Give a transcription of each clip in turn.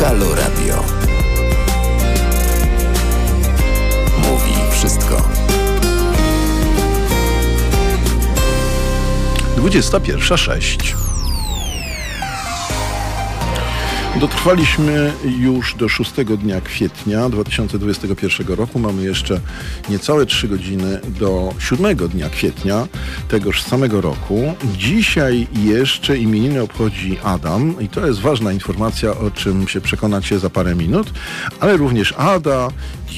Halo Radio. Mówi wszystko. 21.06. Dotrwaliśmy już do 6 dnia kwietnia 2021 roku. Mamy jeszcze niecałe 3 godziny do 7 dnia kwietnia tegoż samego roku. Dzisiaj jeszcze imieniny obchodzi Adam i to jest ważna informacja, o czym się przekonacie za parę minut, ale również Ada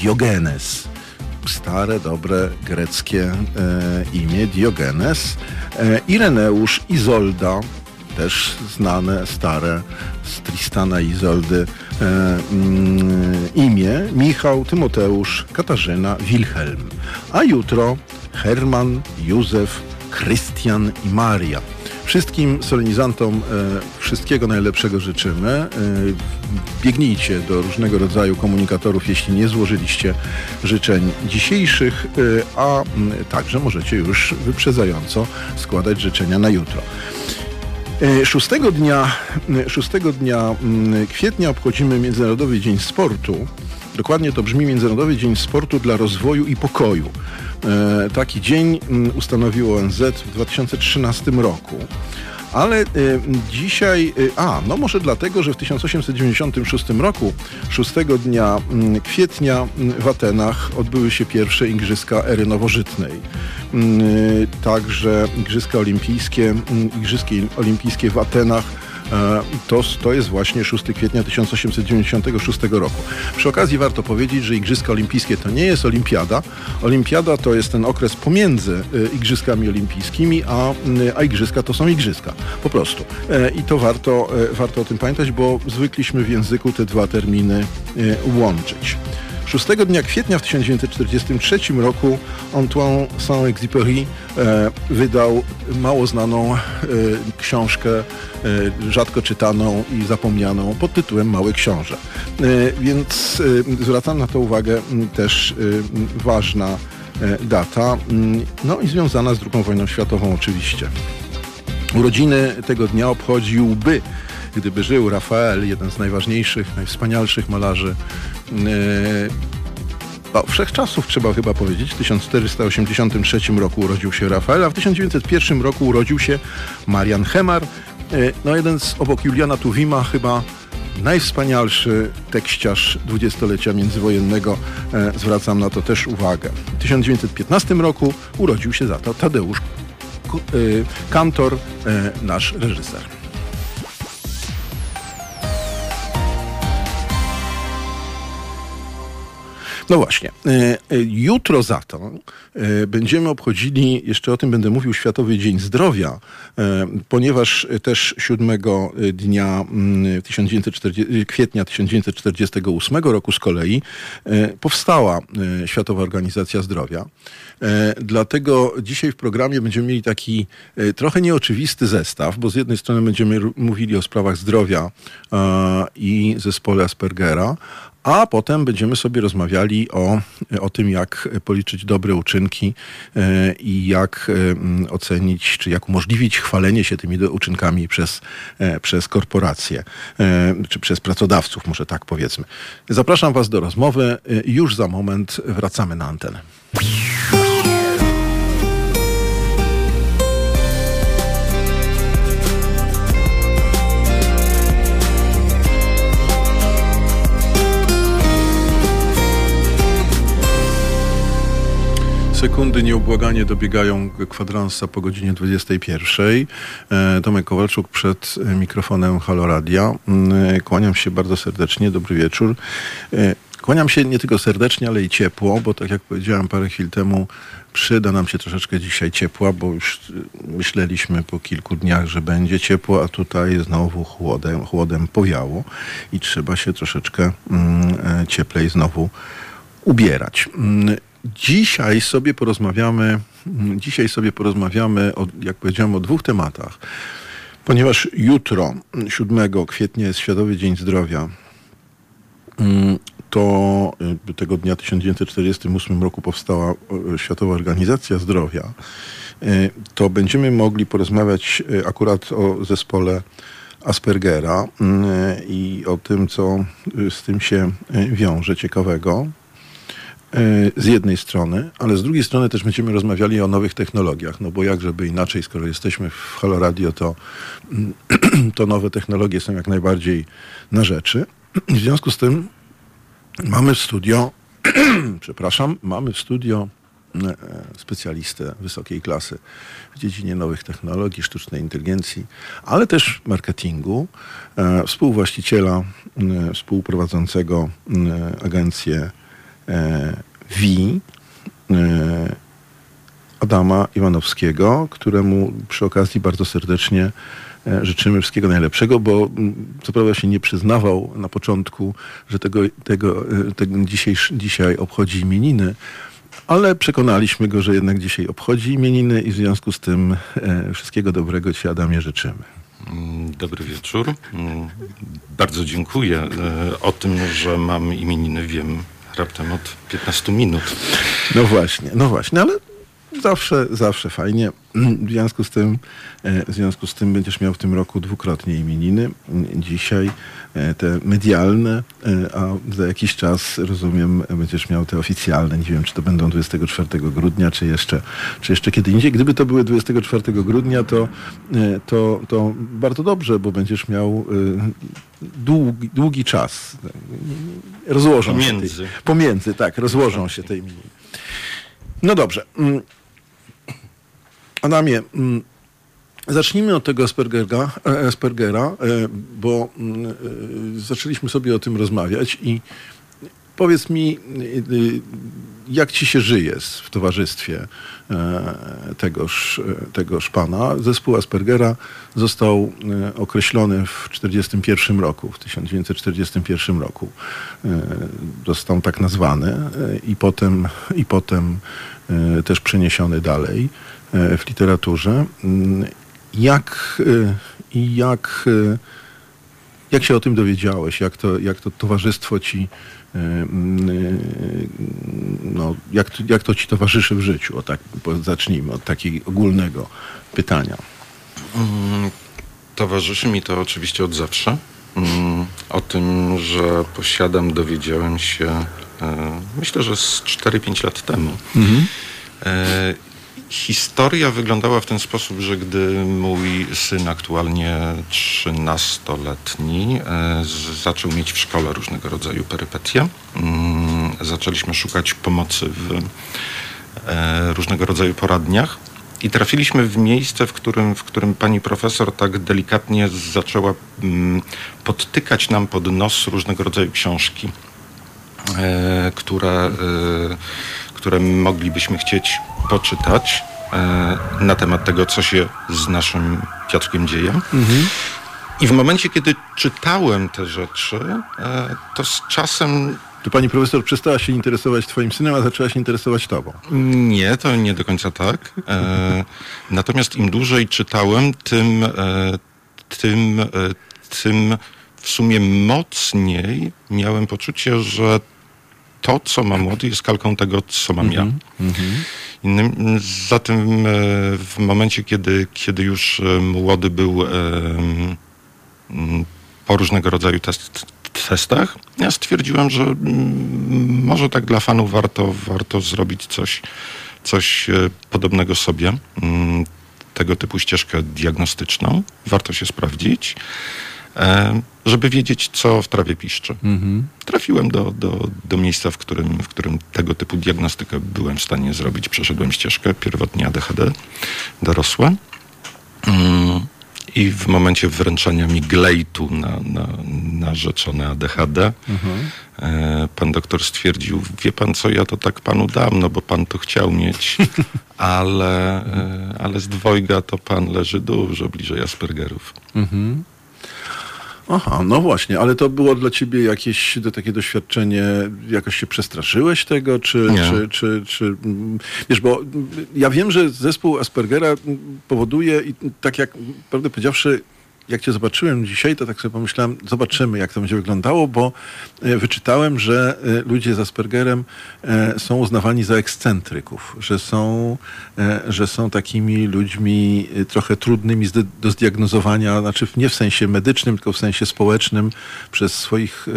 Diogenes stare, dobre greckie e, imię Diogenes, e, Ireneusz, Izolda, też znane, stare z Tristana i Izoldy e, mm, imię, Michał, Tymoteusz, Katarzyna, Wilhelm. A jutro Herman, Józef, Krystian i Maria. Wszystkim solenizantom e, wszystkiego najlepszego życzymy. E, biegnijcie do różnego rodzaju komunikatorów, jeśli nie złożyliście życzeń dzisiejszych, e, a m, także możecie już wyprzedzająco składać życzenia na jutro. E, 6 dnia, 6 dnia kwietnia obchodzimy Międzynarodowy Dzień Sportu. Dokładnie to brzmi Międzynarodowy Dzień Sportu dla Rozwoju i Pokoju. E, Taki dzień ustanowił ONZ w 2013 roku. Ale e, dzisiaj, e, a no może dlatego, że w 1896 roku, 6 dnia mm, kwietnia w Atenach odbyły się pierwsze Igrzyska Ery Nowożytnej. Mm, e, Także Igrzyska Olimpijskie, mm, Igrzyska Olimpijskie w Atenach to, to jest właśnie 6 kwietnia 1896 roku. Przy okazji warto powiedzieć, że Igrzyska Olimpijskie to nie jest olimpiada. Olimpiada to jest ten okres pomiędzy e, Igrzyskami Olimpijskimi, a, m, a Igrzyska to są Igrzyska. Po prostu. E, I to warto, e, warto o tym pamiętać, bo zwykliśmy w języku te dwa terminy e, łączyć. 6 dnia kwietnia w 1943 roku Antoine Saint-Exupéry e, wydał mało znaną e, książkę, e, rzadko czytaną i zapomnianą pod tytułem Mały Książę. Więc zwracam na to uwagę też ważna data, no i związana z II wojną światową oczywiście. Urodziny tego dnia obchodziłby, gdyby żył Rafael, jeden z najważniejszych, najwspanialszych malarzy e, o, wszechczasów trzeba chyba powiedzieć. W 1483 roku urodził się Rafael, a w 1901 roku urodził się Marian Hemar. E, No jeden z obok Juliana Tuwima chyba najwspanialszy tekściarz dwudziestolecia międzywojennego. E, Zwracam na to też uwagę. W 1915 roku urodził się za to Tadeusz Kantor, nasz reżyser. No właśnie. E, e, Jutro za to e, będziemy obchodzili, jeszcze o tym będę mówił, Światowy Dzień Zdrowia, ponieważ też 7 dnia mm, 1940, kwietnia 1948 roku z kolei powstała Światowa Organizacja Zdrowia. Dlatego dzisiaj w programie będziemy mieli taki trochę nieoczywisty zestaw, bo z jednej strony będziemy mówili o sprawach zdrowia i zespole Aspergera, a potem będziemy sobie rozmawiali o, o tym, jak policzyć dobre uczynki e, i jak e, m, ocenić, czy jak umożliwić chwalenie się tymi uczynkami przez, e, przez korporacje, czy przez pracodawców, może tak powiedzmy. Zapraszam Was do rozmowy. Już za moment wracamy na antenę. Sekundy nieubłaganie dobiegają kwadransa po godzinie 21. E, Tomek Kowalczuk przed e, mikrofonem Halo Radia. Mm, e, Kłaniam się bardzo serdecznie, dobry wieczór. Kłaniam się nie tylko serdecznie, ale i ciepło, bo tak jak powiedziałem parę chwil temu, przyda nam się troszeczkę dzisiaj ciepła, bo już myśleliśmy po kilku dniach, że będzie ciepło, a tutaj znowu chłodem, chłodem powiało i trzeba się troszeczkę mm, cieplej znowu ubierać. Dzisiaj sobie porozmawiamy, dzisiaj sobie porozmawiamy, o, jak powiedziałem, o dwóch tematach. Ponieważ jutro, mm, 7 kwietnia jest Światowy Dzień Zdrowia, mm, to y, tego dnia w 1948 roku powstała y, Światowa Organizacja Zdrowia, y, to będziemy mogli porozmawiać akurat o zespole Aspergera i o tym, co z tym się wiąże ciekawego z jednej strony, ale z drugiej strony też będziemy rozmawiali o nowych technologiach, no bo jak żeby inaczej, skoro jesteśmy w Halo Radio, to, to nowe technologie są jak najbardziej na rzeczy. W związku z tym mamy w studio, przepraszam, mamy w studio e, specjalistę wysokiej klasy w dziedzinie nowych technologii, sztucznej inteligencji, ale też marketingu, e, współwłaściciela, e, współprowadzącego agencję V Adama Iwanowskiego, któremu przy okazji bardzo serdecznie E, życzymy wszystkiego najlepszego, bo mm, co prawda się nie przyznawał na początku, że tego, tego, e, tego dzisiaj, dzisiaj obchodzi imieniny, ale przekonaliśmy go, że jednak dzisiaj obchodzi imieniny i w związku z tym e, wszystkiego dobrego Ci Adamie życzymy. Mm, dobry wieczór. Mm, bardzo dziękuję. O tym, że mam imieniny wiem raptem od 15 minut. No właśnie, no właśnie, ale zawsze, zawsze fajnie. W związku z tym, e, w związku z tym będziesz miał w tym roku dwukrotnie imieniny. Dzisiaj e, te medialne, e, a za jakiś czas, rozumiem, będziesz miał te oficjalne. Nie wiem, czy to będą 24 grudnia, czy jeszcze, czy jeszcze kiedy indziej. Gdyby to były 24 grudnia, to, to, to bardzo dobrze, bo będziesz miał długi, długi czas. Rozłożą pomiędzy. się tej, pomiędzy, tak, rozłożą się te imieniny. No dobrze. Adamie, mm, zacznijmy od tego Aspergera, e, Aspergera e, bo mm, e, zaczęliśmy sobie o tym rozmawiać i powiedz mi, jak ci się żyje w towarzystwie tegoż, tegoż pana. Zespół Aspergera został określony w 1941 roku, w 1941 roku. Został tak nazwany i potem, i potem też przeniesiony dalej. E, w literaturze. Mm, jak, e, jak, e, jak się o tym dowiedziałeś? Jak to, jak to towarzystwo ci, mm, no, jak, to, jak to ci towarzyszy w życiu? O tak, zacznijmy od takiego ogólnego pytania. Mm, towarzyszy mi to oczywiście od zawsze. O tym, że posiadam, dowiedziałem się myślę, że z 4-5 lat temu. Mhm. Historia wyglądała w ten sposób, że gdy mój syn, aktualnie 13-letni, e, zaczął mieć w szkole różnego rodzaju perypetie, mm, zaczęliśmy szukać pomocy w e, różnego rodzaju poradniach. I trafiliśmy w miejsce, w którym, w którym pani profesor tak delikatnie zaczęła mm, podtykać nam pod nos różnego rodzaju książki, e, które które moglibyśmy chcieć poczytać e, na temat tego, co się z naszym dziadkiem dzieje. Mhm. I w momencie, kiedy czytałem te rzeczy, e, to z czasem to pani profesor przestała się interesować twoim synem, a zaczęła się interesować tobą. Nie, to nie do końca tak. E, natomiast im dłużej czytałem, tym, e, tym, e, tym w sumie mocniej miałem poczucie, że to, co ma młody, jest kalką tego, co mam ja. Mm -hmm. Innym, zatem e, w momencie, kiedy, kiedy już e, młody był po różnego rodzaju test, testach, ja stwierdziłem, że może tak dla fanów warto, warto zrobić coś, coś e, podobnego sobie, tego typu ścieżkę diagnostyczną. Warto się sprawdzić. Żeby wiedzieć, co w trawie piszczy. Mhm. Trafiłem do, do, do miejsca, w którym, w którym tego typu diagnostykę byłem w stanie zrobić. Przeszedłem ścieżkę pierwotnie ADHD dorosłe. Mm, I w momencie wręczania mi glejtu na, na, na rzeczone ADHD, mhm. E, pan doktor stwierdził, wie pan co, ja to tak panu dam, no bo pan to chciał mieć, ale, e, ale z dwojga to pan leży dużo bliżej Aspergerów. Mhm. Aha, no właśnie, ale to było dla ciebie jakieś do, takie doświadczenie, jakoś się przestraszyłeś tego, czy, czy, czy, czy, mm, wiesz, bo ja wiem, że zespół Aspergera powoduje, i tak jak prawdę powiedziawszy, jak cię zobaczyłem dzisiaj, to tak sobie pomyślałem, zobaczymy, jak to będzie wyglądało, bo e, wyczytałem, że e, ludzie z Aspergerem e, są uznawani za ekscentryków, że są, że są takimi ludźmi trochę trudnymi do zdiagnozowania, znaczy nie w sensie medycznym, tylko w sensie społecznym przez swoich,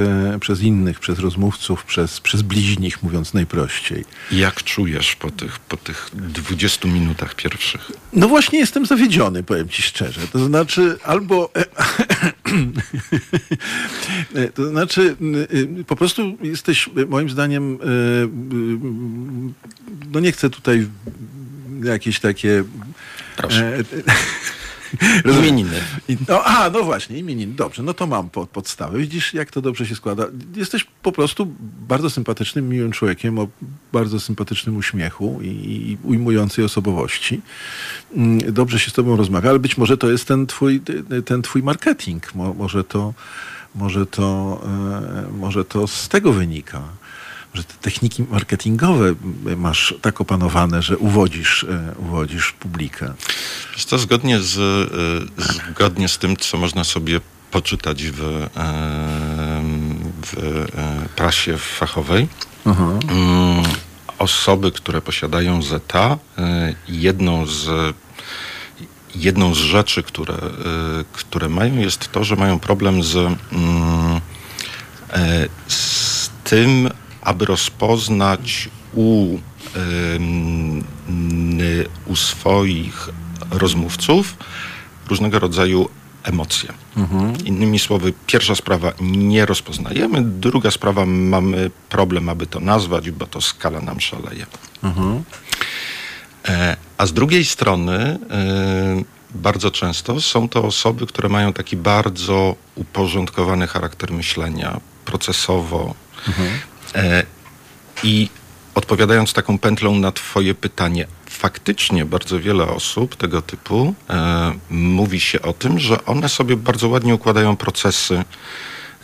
przez innych, przez rozmówców, przez, przez bliźnich, mówiąc najprościej. Jak czujesz po tych, po tych 20 minutach pierwszych? No właśnie jestem zawiedziony, powiem ci szczerze. To znaczy, albo to znaczy, po prostu jesteś moim zdaniem, no nie chcę tutaj jakieś takie... Proszę. Imieniny. No, a, no właśnie, imieniny. Dobrze, no to mam pod, podstawę. Widzisz, jak to dobrze się składa. Jesteś po prostu bardzo sympatycznym, miłym człowiekiem o bardzo sympatycznym uśmiechu i, i ujmującej osobowości. Mm, dobrze się z tobą rozmawia, ale być może to jest ten twój, ten twój marketing. Mo, może to, może to, e, może to z tego wynika że te techniki marketingowe masz tak opanowane, że uwodzisz, e, uwodzisz publikę. Jest to zgodnie z, e, zgodnie z tym, co można sobie poczytać w, e, w prasie fachowej. Aha. Mm, osoby, które posiadają ZETA, jedną z jedną z rzeczy, które, które mają, jest to, że mają problem z, mm, z tym, aby rozpoznać u, u swoich rozmówców różnego rodzaju emocje. Mhm. Innymi słowy, pierwsza sprawa nie rozpoznajemy, druga sprawa mamy problem, aby to nazwać, bo to skala nam szaleje. Mhm. E, a z drugiej strony e, bardzo często są to osoby, które mają taki bardzo uporządkowany charakter myślenia, procesowo. Mhm. E, I odpowiadając taką pętlą na Twoje pytanie, faktycznie bardzo wiele osób tego typu e, mówi się o tym, że one sobie bardzo ładnie układają procesy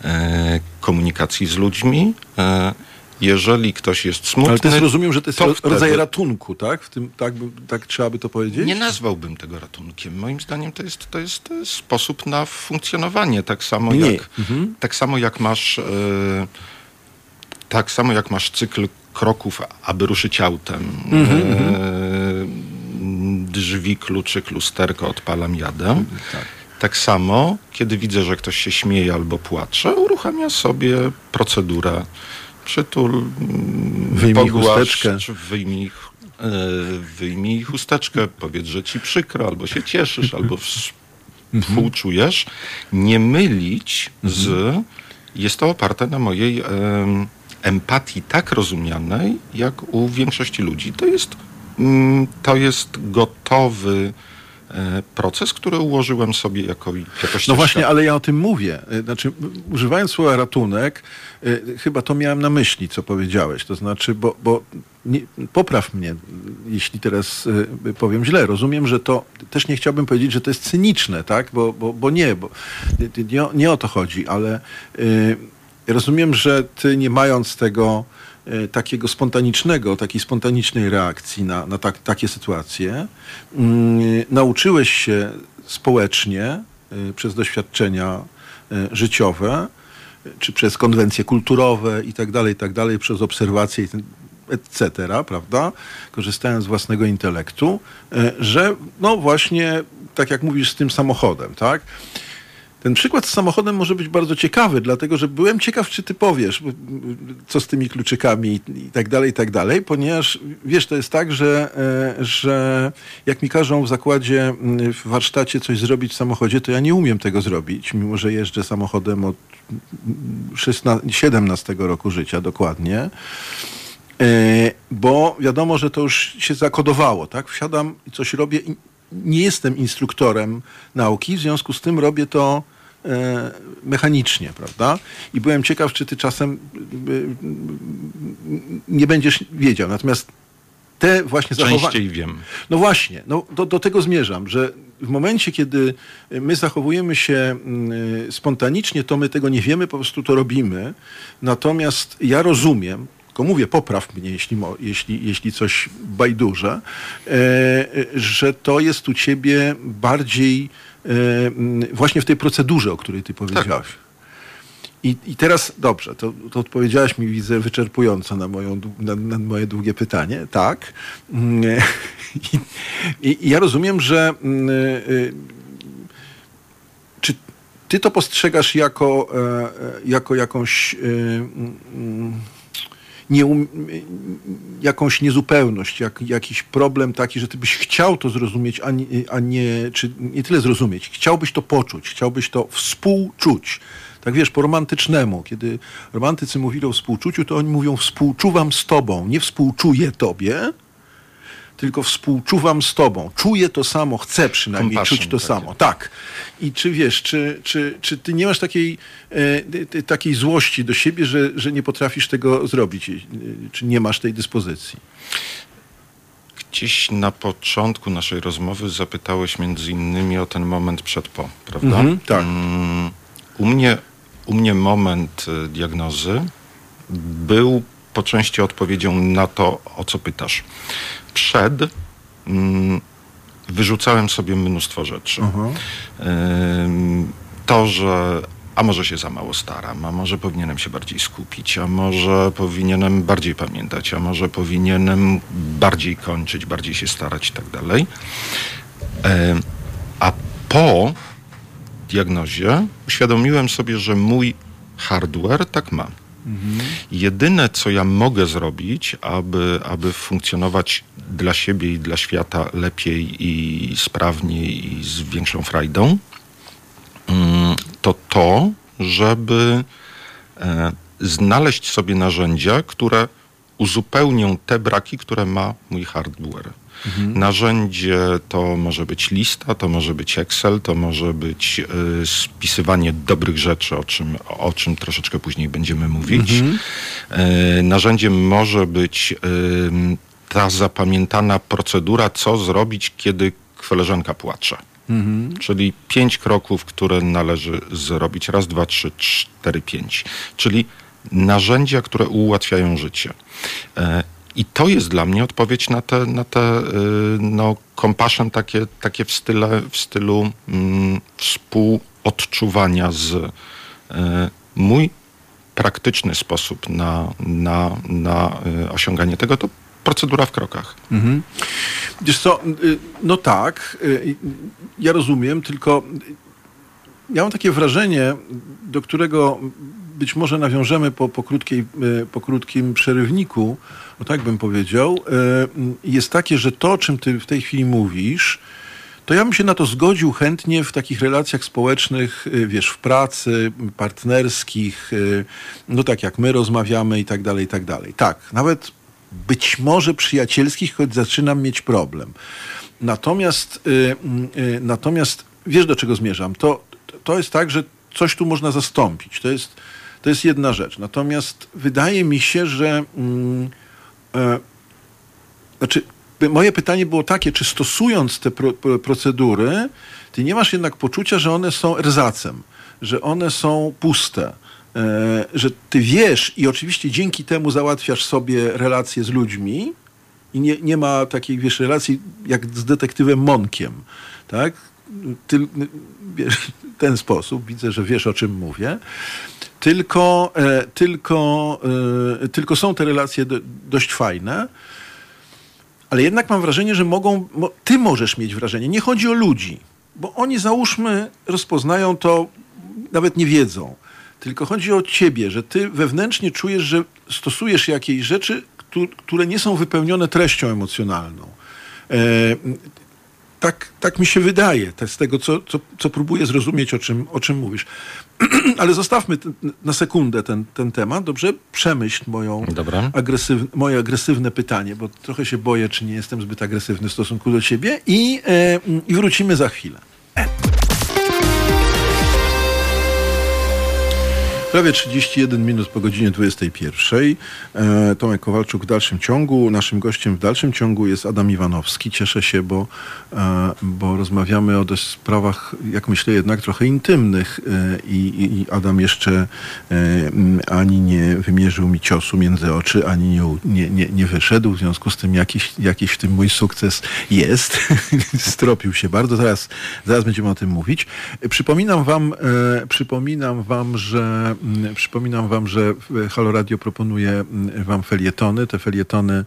e, komunikacji z ludźmi. E, jeżeli ktoś jest smutny. Ale też rozumiem, że to jest to rodzaj wtedy... ratunku, tak? W tym, tak, tak trzeba by to powiedzieć? Nie nazwałbym tego ratunkiem. Moim zdaniem to jest, to jest, to jest sposób na funkcjonowanie. Tak samo, Nie. jak, mhm. tak samo jak masz. E, tak samo jak masz cykl kroków, aby ruszyć autem. Mm -hmm. e, drzwi, kluczyk, lusterko, odpalam, jadę. Tak. tak samo, kiedy widzę, że ktoś się śmieje albo płacze, uruchamia sobie procedurę. Przytul, mm, wyjmij chusteczkę. Wyjmij, e, wyjmij chusteczkę, powiedz, że ci przykro, albo się cieszysz, albo mhm. współczujesz. Nie mylić z... Mhm. Jest to oparte na mojej empatii tak rozumianej, jak u większości ludzi. To jest, mm, to jest gotowy e, proces, który ułożyłem sobie jako, jako No właśnie, ale ja o tym mówię. E, znaczy, używając słowa ratunek, e, chyba to miałem na myśli, co powiedziałeś. To znaczy, bo, bo nie, popraw mnie, jeśli teraz powiem źle. Rozumiem, że to też nie chciałbym powiedzieć, że to jest cyniczne, tak? Bo, bo, bo nie, bo nie, nie o to chodzi, ale rozumiem, że ty nie mając tego e, takiego spontanicznego, takiej spontanicznej reakcji na, na tak, takie sytuacje, mm, nauczyłeś się społecznie e, przez doświadczenia e, życiowe, czy przez konwencje kulturowe i tak dalej, i tak dalej, przez obserwacje etc., prawda, korzystając z własnego intelektu, że no właśnie, tak jak mówisz, z tym samochodem, tak, ten przykład z samochodem może być bardzo ciekawy, dlatego że byłem ciekaw, czy ty powiesz, co z tymi kluczykami i tak dalej, i tak dalej, ponieważ wiesz, to jest tak, że, e, że jak mi każą w zakładzie, w warsztacie coś zrobić w samochodzie, to ja nie umiem tego zrobić, mimo że jeżdżę samochodem od 16, 17 roku życia dokładnie e, bo wiadomo, że to już się zakodowało, tak? Wsiadam i coś robię i nie jestem instruktorem nauki, w związku z tym robię to e, mechanicznie, prawda? I byłem ciekaw, czy ty czasem nie będziesz wiedział. Natomiast te właśnie zachowania... Częściej wiem. No właśnie, no do, do tego zmierzam, że w momencie, kiedy my zachowujemy się mm, spontanicznie, to my tego nie wiemy, po prostu to robimy. Natomiast ja rozumiem, tylko mówię, popraw mnie, jeśli, jeśli, jeśli coś bajdurze, e, że to jest u ciebie bardziej mm, właśnie w tej procedurze, o której ty powiedziałeś. I, I teraz dobrze, to, to odpowiedziałaś mi, widzę, wyczerpująco na, moją, na, na moje długie pytanie. Tak. Mm, I, i, i ja rozumiem, że mm, czy ty to postrzegasz jako, e, e, jako jakąś. Nie, jakąś niezupełność, jak, jakiś problem taki, że ty byś chciał to zrozumieć, a nie, a nie, czy nie tyle zrozumieć, chciałbyś to poczuć, chciałbyś to współczuć. Tak wiesz, po romantycznemu, kiedy romantycy mówili o współczuciu, to oni mówią współczuwam z tobą, nie współczuję tobie, tylko współczuwam z tobą. Czuję to samo, chcę przynajmniej Compassion czuć to takie. samo. Tak. I czy wiesz, czy, czy, czy ty nie masz takiej, e, takiej złości do siebie, że, że nie potrafisz tego zrobić? E, Czy nie masz tej dyspozycji? Gdzieś na początku naszej rozmowy zapytałeś między innymi o ten moment przed po, prawda? Mhm, tak. Mm, U mnie, u mnie moment y, diagnozy był po części odpowiedzią na to, o co pytasz. Przed mm, wyrzucałem sobie mnóstwo rzeczy. Ym, To, że a może się za mało staram, a może powinienem się bardziej skupić, a może powinienem bardziej pamiętać, a może powinienem bardziej kończyć, bardziej się starać i tak dalej. A po diagnozie uświadomiłem sobie, że mój hardware tak ma. Jedyne, co ja mogę zrobić, aby, aby funkcjonować dla siebie i dla świata lepiej i sprawniej i z większą frajdą, mm, to to, żeby e, znaleźć sobie narzędzia, które uzupełnią te braki, które ma mój hardware. Narzędzie to może być lista, to może być Excel, to może być y, spisywanie dobrych rzeczy, o czym, o czym troszeczkę później będziemy mówić. Y, narzędziem może być y, ta zapamiętana procedura, co zrobić, kiedy koleżanka płacze. Czyli pięć kroków, które należy zrobić. Raz, dwa, trzy, cztery, pięć. Czyli narzędzia, które ułatwiają życie. I to jest dla mnie odpowiedź na te, na te y, no, compassion takie, takie w, style, w stylu mm, współodczuwania z y, mój praktyczny sposób na, na, na y, osiąganie tego to procedura w krokach. Wiesz co, no tak, ja rozumiem, tylko ja mam takie wrażenie, do którego być może nawiążemy po, po, krótkiej, y, po krótkim przerywniku, no tak bym powiedział, y, jest takie, że to, o czym ty w tej chwili mówisz, to ja bym się na to zgodził chętnie w takich relacjach społecznych, y, wiesz, w pracy, partnerskich, no tak jak my rozmawiamy i tak dalej, i tak dalej. Tak, nawet być może przyjacielskich, choć zaczynam mieć problem. Natomiast, natomiast wiesz do czego zmierzam? To, to jest tak, że coś tu można zastąpić. To jest, to jest jedna rzecz. Natomiast wydaje mi się, że mm, e, znaczy, moje pytanie było takie, czy stosując te pro, pro, procedury, ty nie masz jednak poczucia, że one są erzacem, że one są puste, e, że ty wiesz i oczywiście dzięki temu załatwiasz sobie relacje z ludźmi i nie, nie ma takiej, wiesz, relacji jak z detektywem Monkiem, tak? Ty, wiesz, ten sposób, widzę, że wiesz, o czym mówię. Tylko, e, tylko, e, tylko są te relacje do, dość fajne. Ale jednak mam wrażenie, że mogą, mo, ty możesz mieć wrażenie, nie chodzi o ludzi, bo oni załóżmy rozpoznają to, nawet nie wiedzą. Tylko chodzi o ciebie, że ty wewnętrznie czujesz, że stosujesz jakieś rzeczy, któ- które nie są wypełnione treścią emocjonalną. E, tak, tak mi się wydaje, z tego, co, co, co próbuję zrozumieć, o czym, o czym mówisz. Ale zostawmy ten, na sekundę ten, ten temat, dobrze? Przemyśl moją agresyw, moje agresywne pytanie, bo trochę się boję, czy nie jestem zbyt agresywny w stosunku do ciebie i, e, i wrócimy za chwilę. Prawie 31 minut po godzinie 21. E, Tomek Kowalczuk w dalszym ciągu. Naszym gościem w dalszym ciągu jest Adam Iwanowski. Cieszę się, bo, e, bo rozmawiamy o sprawach, jak myślę, jednak trochę intymnych e, i, i Adam jeszcze e, m, ani nie wymierzył mi ciosu między oczy, ani nie, nie, nie, nie wyszedł. W związku z tym jakiś, jakiś w tym mój sukces jest. Stropił się bardzo. Zaraz, zaraz będziemy o tym mówić. Przypominam wam, przypominam wam, że mm, przypominam wam, że Halo Radio proponuje mm, wam felietony. Te felietony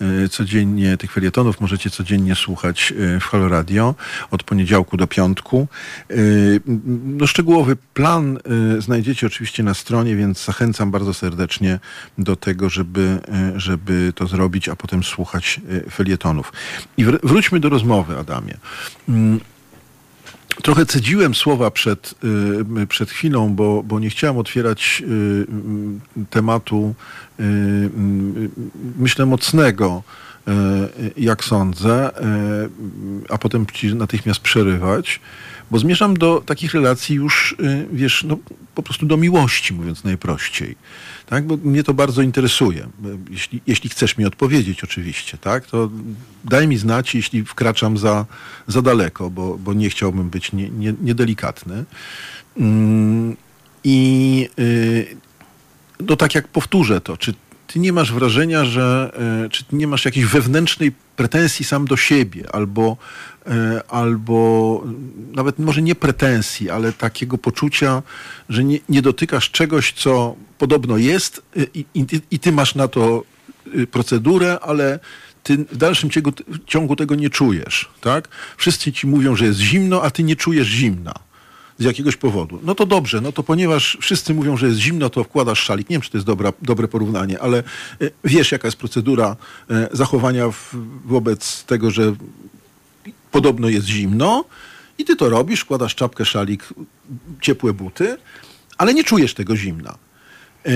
e, codziennie, tych felietonów możecie codziennie słuchać e, w Halo Radio od poniedziałku do piątku. E, m, No, szczegółowy plan znajdziecie oczywiście na stronie, więc zachęcam bardzo serdecznie do tego, żeby, żeby to zrobić, a potem słuchać felietonów. I wr- wróćmy do rozmowy, Adamie. Trochę cedziłem słowa przed, y, przed chwilą, bo, bo nie chciałem otwierać y, tematu, y, myślę, mocnego, jak sądzę, a potem ci natychmiast przerywać, bo zmierzam do takich relacji już, wiesz, no, po prostu do miłości, mówiąc najprościej. Tak? Bo mnie to bardzo interesuje. Jeśli, jeśli chcesz mi odpowiedzieć, oczywiście, tak? to daj mi znać, jeśli wkraczam za, za daleko, bo, bo nie chciałbym być nie, nie, niedelikatny. Mm, I y, no tak jak powtórzę to, czy ty nie masz wrażenia, że e, czy ty nie masz jakiejś wewnętrznej pretensji sam do siebie, albo, albo nawet może nie pretensji, ale takiego poczucia, że nie, nie dotykasz czegoś, co podobno jest e, i, i, i ty masz na to e, procedurę, ale ty w dalszym ciągu, ciągu tego nie czujesz, tak? Wszyscy ci mówią, że jest zimno, a ty nie czujesz zimna z jakiegoś powodu. No to dobrze, no to ponieważ wszyscy mówią, że jest zimno, to wkładasz szalik. Nie wiem, czy to jest dobra, dobre porównanie, ale e, wiesz, jaka jest procedura e, zachowania wobec tego, że podobno jest zimno i ty to robisz, wkładasz czapkę, szalik, ciepłe buty, ale nie czujesz tego zimna. E,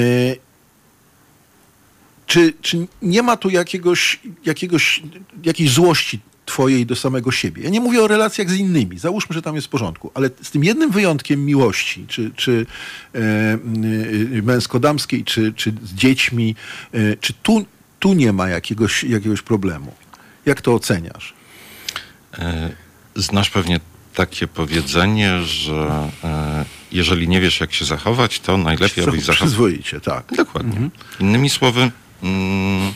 czy, czy nie ma tu jakiegoś, jakiegoś, jakiejś złości twojej do samego siebie? Ja nie mówię o relacjach z innymi, załóżmy, że tam jest w porządku, ale z tym jednym wyjątkiem miłości, czy, czy e, y, męsko-damskiej, czy, czy z dziećmi, e, czy tu, tu nie ma jakiegoś, jakiegoś problemu? Jak to oceniasz? E, Znasz pewnie takie powiedzenie, że e, jeżeli nie wiesz, jak się zachować, to najlepiej, abyś zachował. Przyzwoicie, tak. Dokładnie. Innymi słowy, mm,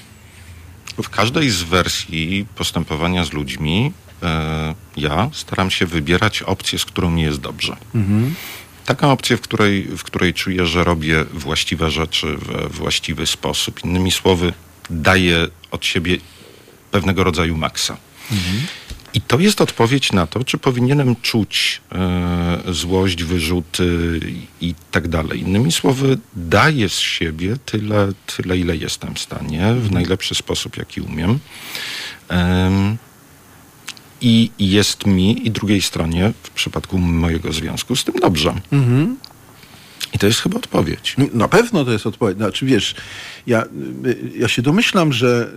w każdej z wersji postępowania z ludźmi e, ja staram się wybierać opcję, z którą mi jest dobrze. Taką opcję, w której, w której czuję, że robię właściwe rzeczy we właściwy sposób. Innymi słowy, daję od siebie pewnego rodzaju maksa. I to jest odpowiedź na to, czy powinienem czuć e, złość, wyrzuty i tak dalej. Innymi słowy, daję z siebie tyle, tyle, ile jestem w stanie, w najlepszy sposób, jaki umiem. Em, I jest mi i drugiej stronie, w przypadku mojego związku, z tym dobrze. I to jest chyba odpowiedź. Na pewno to jest odpowiedź. Znaczy, wiesz, ja, ja się domyślam, że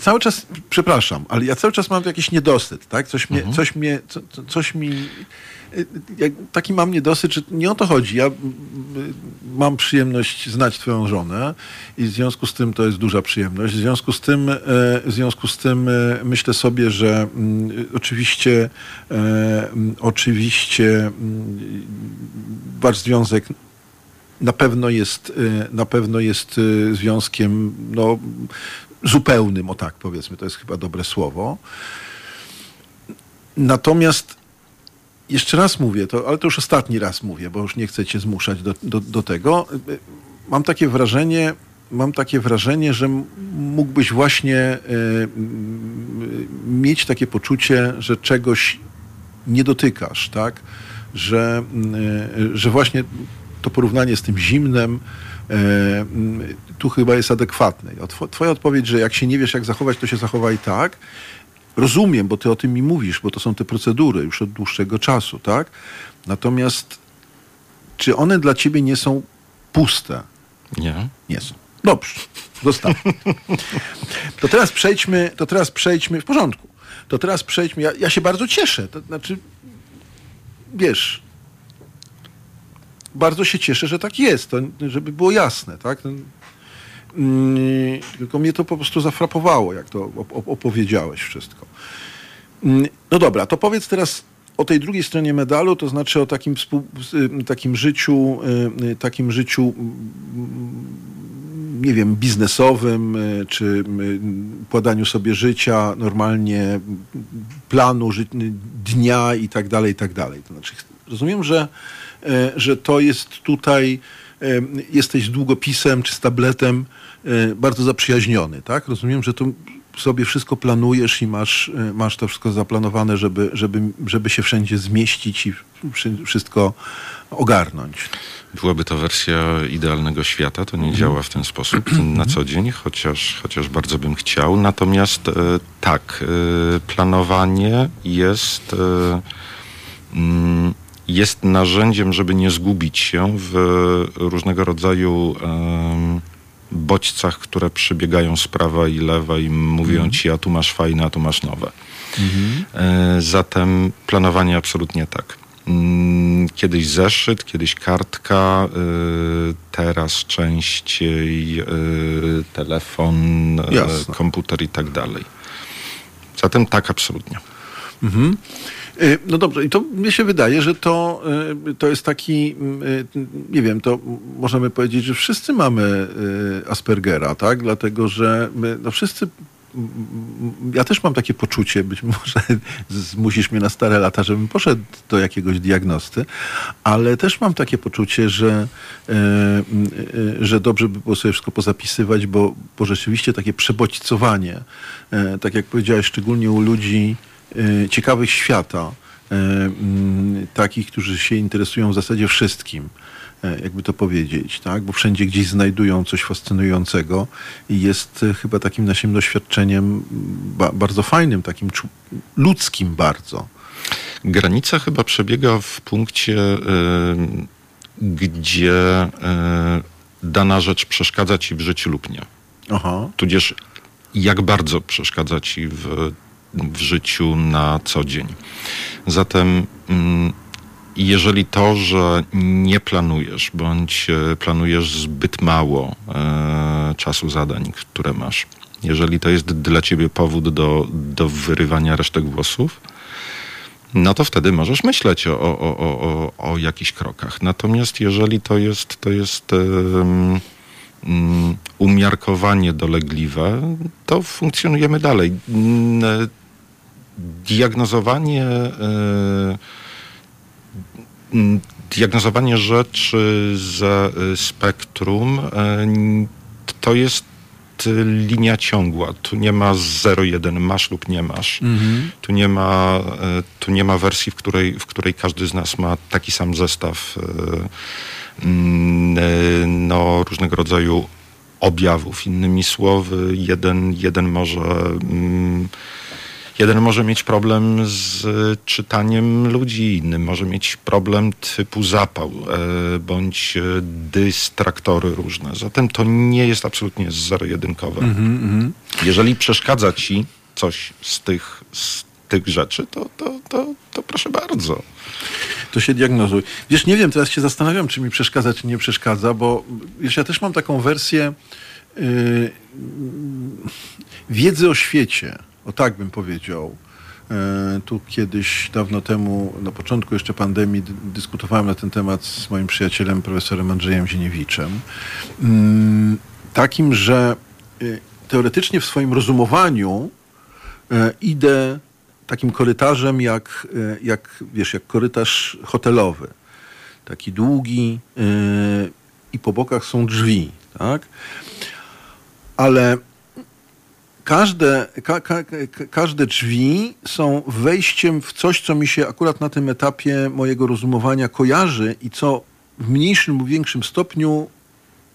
cały czas, przepraszam, ale ja cały czas mam jakiś niedosyt, tak? Coś mnie, coś mnie, co, co- coś mi, y, taki mam niedosyt, że nie o to chodzi. Ja y, y, mam przyjemność znać twoją żonę i w związku z tym to jest duża przyjemność. W związku z tym, e, w związku z tym myślę sobie, że mm, y, oczywiście, mm, oczywiście mm, wasz związek na pewno jest, y, na pewno jest y, związkiem no, zupełnym, o tak powiedzmy, to jest chyba dobre słowo. Natomiast jeszcze raz mówię, to, ale to już ostatni raz mówię, bo już nie chcę cię zmuszać do, do, do tego. Mam takie wrażenie, mam takie wrażenie, że mógłbyś właśnie y, mieć takie poczucie, że czegoś nie dotykasz, tak? Że, y, że właśnie to porównanie z tym zimnem tu chyba jest adekwatne. A two- Twoja odpowiedź, że jak się nie wiesz, jak zachować, to się zachowaj tak. Rozumiem, bo ty o tym mi mówisz, bo to są te procedury już od dłuższego czasu, tak? Natomiast czy one dla ciebie nie są puste? Nie? Nie są. Dobrze, zostawmy. To teraz przejdźmy, to teraz przejdźmy, w porządku. To teraz przejdźmy, ja, ja się bardzo cieszę, to znaczy, wiesz, bardzo się cieszę, że tak jest, to, żeby było jasne, tak? Mm, tylko mnie to po prostu zafrapowało, jak to opowiedziałeś wszystko. Mm, no dobra, to powiedz teraz o tej drugiej stronie medalu, to znaczy o takim, takim życiu, takim życiu nie wiem, biznesowym, y, czy y, pładaniu sobie życia, normalnie planu dnia i tak dalej, i tak dalej. To znaczy, rozumiem, że, y, że to jest tutaj, jesteś z długopisem czy z tabletem bardzo zaprzyjaźniony, tak? Rozumiem, że tu sobie wszystko planujesz i masz, masz to wszystko zaplanowane, żeby, żeby, żeby się wszędzie zmieścić i wszystko ogarnąć. Byłaby to wersja idealnego świata, to nie mhm. działa w ten sposób na co dzień, chociaż, chociaż bardzo bym chciał. Natomiast e, tak, e, planowanie jest, e, mm, jest narzędziem, żeby nie zgubić się w różnego rodzaju bodźcach, które przybiegają z prawa i lewa i mówią mhm. ci, a tu masz fajne, a tu masz nowe. Mhm. Zatem planowanie absolutnie tak. Mm, kiedyś zeszyt, kiedyś kartka, y, teraz częściej y, telefon, Jasne. komputer i tak dalej. Zatem tak, absolutnie. Mhm. No dobrze, i to mnie się wydaje, że to, to jest taki, nie wiem, to możemy powiedzieć, że wszyscy mamy Aspergera, tak? Dlatego, że my, no wszyscy ja też mam takie poczucie, być może zmusisz mnie na stare lata, żebym poszedł do jakiegoś diagnosty, ale też mam takie poczucie, że, że dobrze by było sobie wszystko pozapisywać, bo, bo rzeczywiście takie przebodźcowanie, tak jak powiedziałeś, szczególnie u ludzi ciekawych świata, takich, którzy się interesują w zasadzie wszystkim, E, jakby to powiedzieć, tak? bo wszędzie gdzieś znajdują coś fascynującego i jest e, chyba takim naszym doświadczeniem ba bardzo fajnym, takim ludzkim bardzo. Granica chyba przebiega w punkcie, yy, gdzie yy, dana rzecz przeszkadza ci w życiu lub nie. Aha. Tudzież jak bardzo przeszkadza ci w, w życiu na co dzień. Zatem i jeżeli to, że nie planujesz, bądź e, planujesz zbyt mało e, czasu zadań, które masz, jeżeli to jest dla ciebie powód do, do wyrywania resztek włosów, no to wtedy możesz myśleć o, o, o, o, o jakichś krokach. Natomiast jeżeli to jest, to jest um, umiarkowanie dolegliwe, to funkcjonujemy dalej. Diagnozowanie Mm, diagnozowanie rzeczy ze y, spektrum y, to jest linia ciągła. Tu nie ma 0-1, masz lub nie masz. Mhm. Tu, nie ma, tu nie ma wersji, w której, w której każdy z nas ma taki sam zestaw no, różnego rodzaju objawów. Innymi słowy, jeden, jeden może mm, Jeden może mieć problem z czytaniem ludzi, inny może mieć problem typu zapał e, bądź e, dystraktory różne. Zatem to nie jest absolutnie zero-jedynkowe. Mm -hmm. Jeżeli przeszkadza ci coś z tych, z tych rzeczy, to, to, to, to proszę bardzo. To się diagnozuj. Wiesz, nie wiem, teraz się zastanawiam, czy mi przeszkadza, czy nie przeszkadza, bo wiesz, ja też mam taką wersję yy, wiedzy o świecie o tak bym powiedział. E, tu kiedyś, dawno temu, na początku jeszcze pandemii, dyskutowałem na ten temat z moim przyjacielem, profesorem Andrzejem Zieniewiczem. Mm, takim, że e, teoretycznie w swoim rozumowaniu e, idę takim korytarzem jak, jak, wiesz, jak korytarz hotelowy. Taki długi i po bokach są drzwi, tak? Ale każde, ka, ka, każde drzwi są wejściem w coś, co mi się akurat na tym etapie mojego rozumowania kojarzy i co w mniejszym lub większym stopniu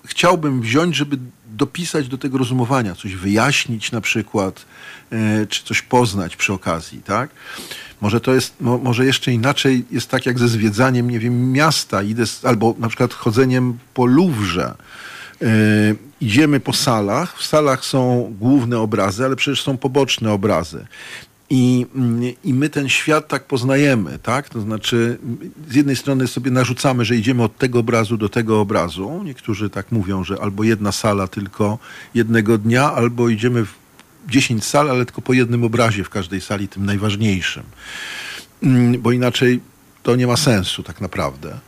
chciałbym wziąć, żeby dopisać do tego rozumowania, coś wyjaśnić na przykład, e, czy coś poznać przy okazji, tak? Może to jest, może jeszcze inaczej jest tak jak ze zwiedzaniem, nie wiem, miasta, idę z, albo na przykład chodzeniem po Luwrze. E, idziemy po salach. W salach są główne obrazy, ale przecież są poboczne obrazy. I, I my ten świat tak poznajemy, tak? To znaczy, z jednej strony sobie narzucamy, że idziemy od tego obrazu do tego obrazu. Niektórzy tak mówią, że albo jedna sala tylko jednego dnia, albo idziemy w 10 sal, ale tylko po jednym obrazie w każdej sali, tym najważniejszym. Mm, bo inaczej to nie ma sensu tak naprawdę.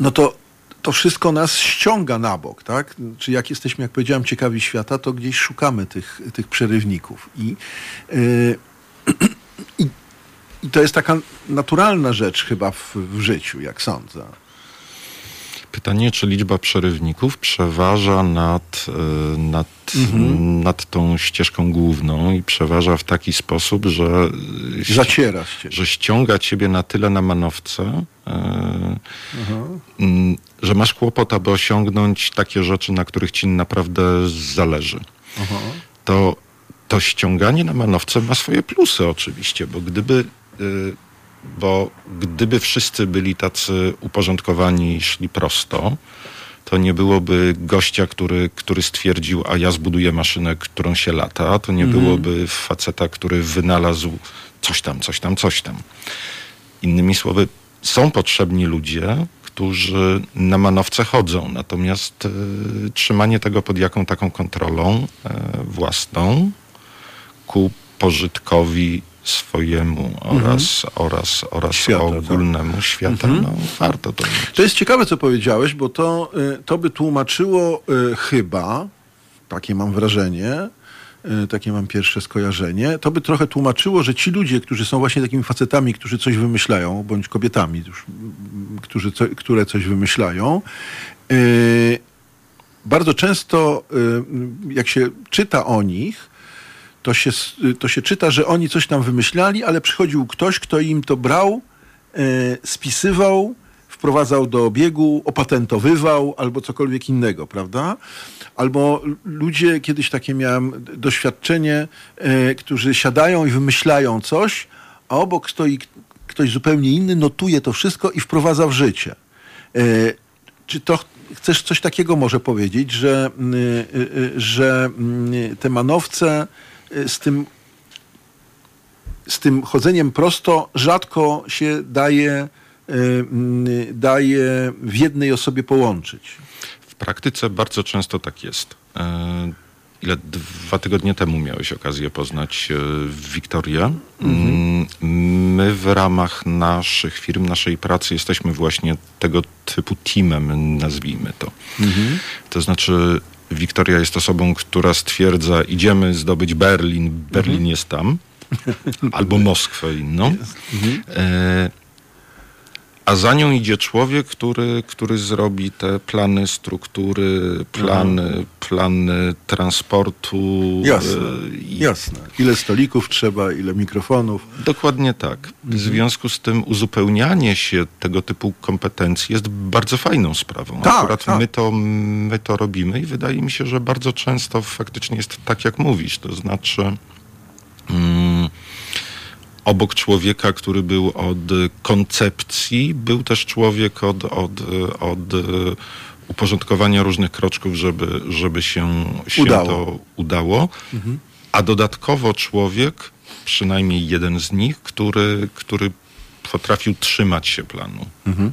No to to wszystko nas ściąga na bok, tak? Czy jak jesteśmy, jak powiedziałem, ciekawi świata, to gdzieś szukamy tych, tych przerywników. I, yy, i, to jest taka naturalna rzecz chyba w, w życiu, jak sądzę. Pytanie, czy liczba przerywników przeważa nad, e, nad, mhm. nad tą ścieżką główną i przeważa w taki sposób, że, Zaciera że ściąga ciebie na tyle na manowce, mhm. że masz kłopot, aby osiągnąć takie rzeczy, na których ci naprawdę zależy. Mhm. To, to ściąganie na manowce ma swoje plusy oczywiście, bo gdyby bo gdyby wszyscy byli tacy uporządkowani i szli prosto, to nie byłoby gościa, który, który stwierdził, a ja zbuduję maszynę, którą się lata, to nie mhm. byłoby faceta, który wynalazł coś tam, coś tam, coś tam. Innymi słowy, są potrzebni ludzie, którzy na manowce chodzą, natomiast y, trzymanie tego pod jaką taką kontrolą y, własną ku pożytkowi swojemu oraz, mhm. oraz, oraz świata, tak. ogólnemu tak. świata, mhm. no, warto to mieć. To jest ciekawe, co powiedziałeś, bo to, y, to by tłumaczyło y, chyba, takie mam wrażenie, y, takie mam pierwsze skojarzenie, to by trochę tłumaczyło, że ci ludzie, którzy są właśnie takimi facetami, którzy coś wymyślają, bądź kobietami, już, którzy co, które coś wymyślają, bardzo często, jak się czyta o nich, to się, to się czyta, że oni coś tam wymyślali, ale przychodził ktoś, kto im to brał, e, spisywał, wprowadzał do obiegu, opatentowywał albo cokolwiek innego, prawda? Albo ludzie, kiedyś takie miałem doświadczenie, e, którzy siadają i wymyślają coś, a obok stoi ktoś zupełnie inny, notuje to wszystko i wprowadza w życie. E, czy to chcesz coś takiego może powiedzieć, że, że te manowce Y, z tym, z tym chodzeniem prosto rzadko się daje, y, y, daje w jednej osobie połączyć. W praktyce bardzo często tak jest. E, ile dwa tygodnie temu miałeś okazję poznać Wiktorię. Mhm. My w ramach naszych firm, naszej pracy jesteśmy właśnie tego typu teamem, nazwijmy to. Mhm. To znaczy Wiktoria jest osobą, która stwierdza, idziemy zdobyć Berlin, Berlin mhm. jest tam, albo Moskwę inną. Mhm. E, a za nią idzie człowiek, który, który zrobi te plany struktury, plany, Aha. plany transportu. Jasne, i... jasne. Ile stolików trzeba, ile mikrofonów. Dokładnie tak. W mhm. związku z tym uzupełnianie się tego typu kompetencji jest bardzo fajną sprawą. Tak, Akurat tak. My, to, my to robimy i wydaje mi się, że bardzo często faktycznie jest tak, jak mówisz. To znaczy... Mm, obok człowieka, który był od koncepcji, był też człowiek od, od, od uporządkowania różnych kroczków, żeby, żeby się, się udało. to udało. Mhm. A dodatkowo człowiek, przynajmniej jeden z nich, który, który potrafił trzymać się planu. Mhm.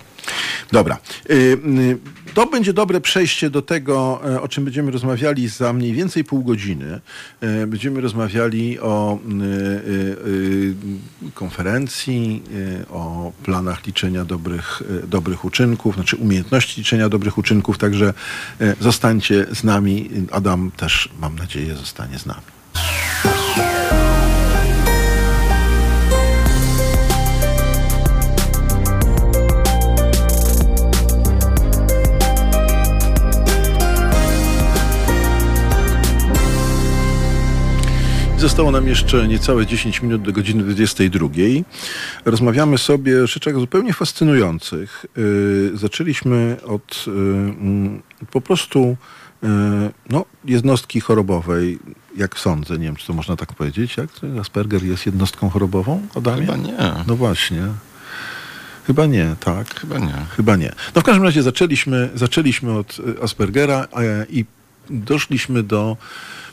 Dobra. Y, y, to będzie dobre przejście do tego, e, o czym będziemy rozmawiali za mniej więcej pół godziny. E, będziemy rozmawiali o y, konferencji, o planach liczenia dobrych, dobrych uczynków, znaczy umiejętności liczenia dobrych uczynków, także zostańcie z nami. Adam też, mam nadzieję, zostanie z nami. Zostało nam jeszcze niecałe 10 minut do godziny 22. Rozmawiamy sobie o rzeczach zupełnie fascynujących. Yy, zaczęliśmy od mm, po prostu yy, no, jednostki chorobowej, jak sądzę, nie wiem, czy to można tak powiedzieć, jak Asperger jest jednostką chorobową, Adamie? Chyba nie. No właśnie. Chyba nie, tak. Chyba nie. Chyba nie. No w każdym razie zaczęliśmy, zaczęliśmy od Aspergera i doszliśmy do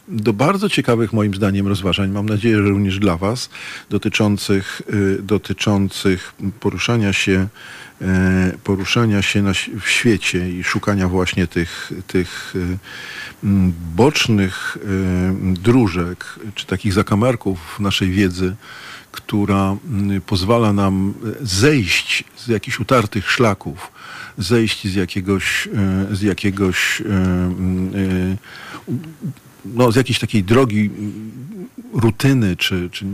do bardzo ciekawych moim zdaniem rozważań, mam nadzieję, że również dla Was, dotyczących, y, dotyczących poruszania się, e, poruszania się na, w świecie i szukania właśnie tych, tych y, bocznych y, dróżek, czy takich zakamarków naszej wiedzy, która pozwala nam zejść z jakichś utartych szlaków, zejść z jakiegoś, z jakiegoś no, z jakiejś takiej drogi rutyny, czy, czy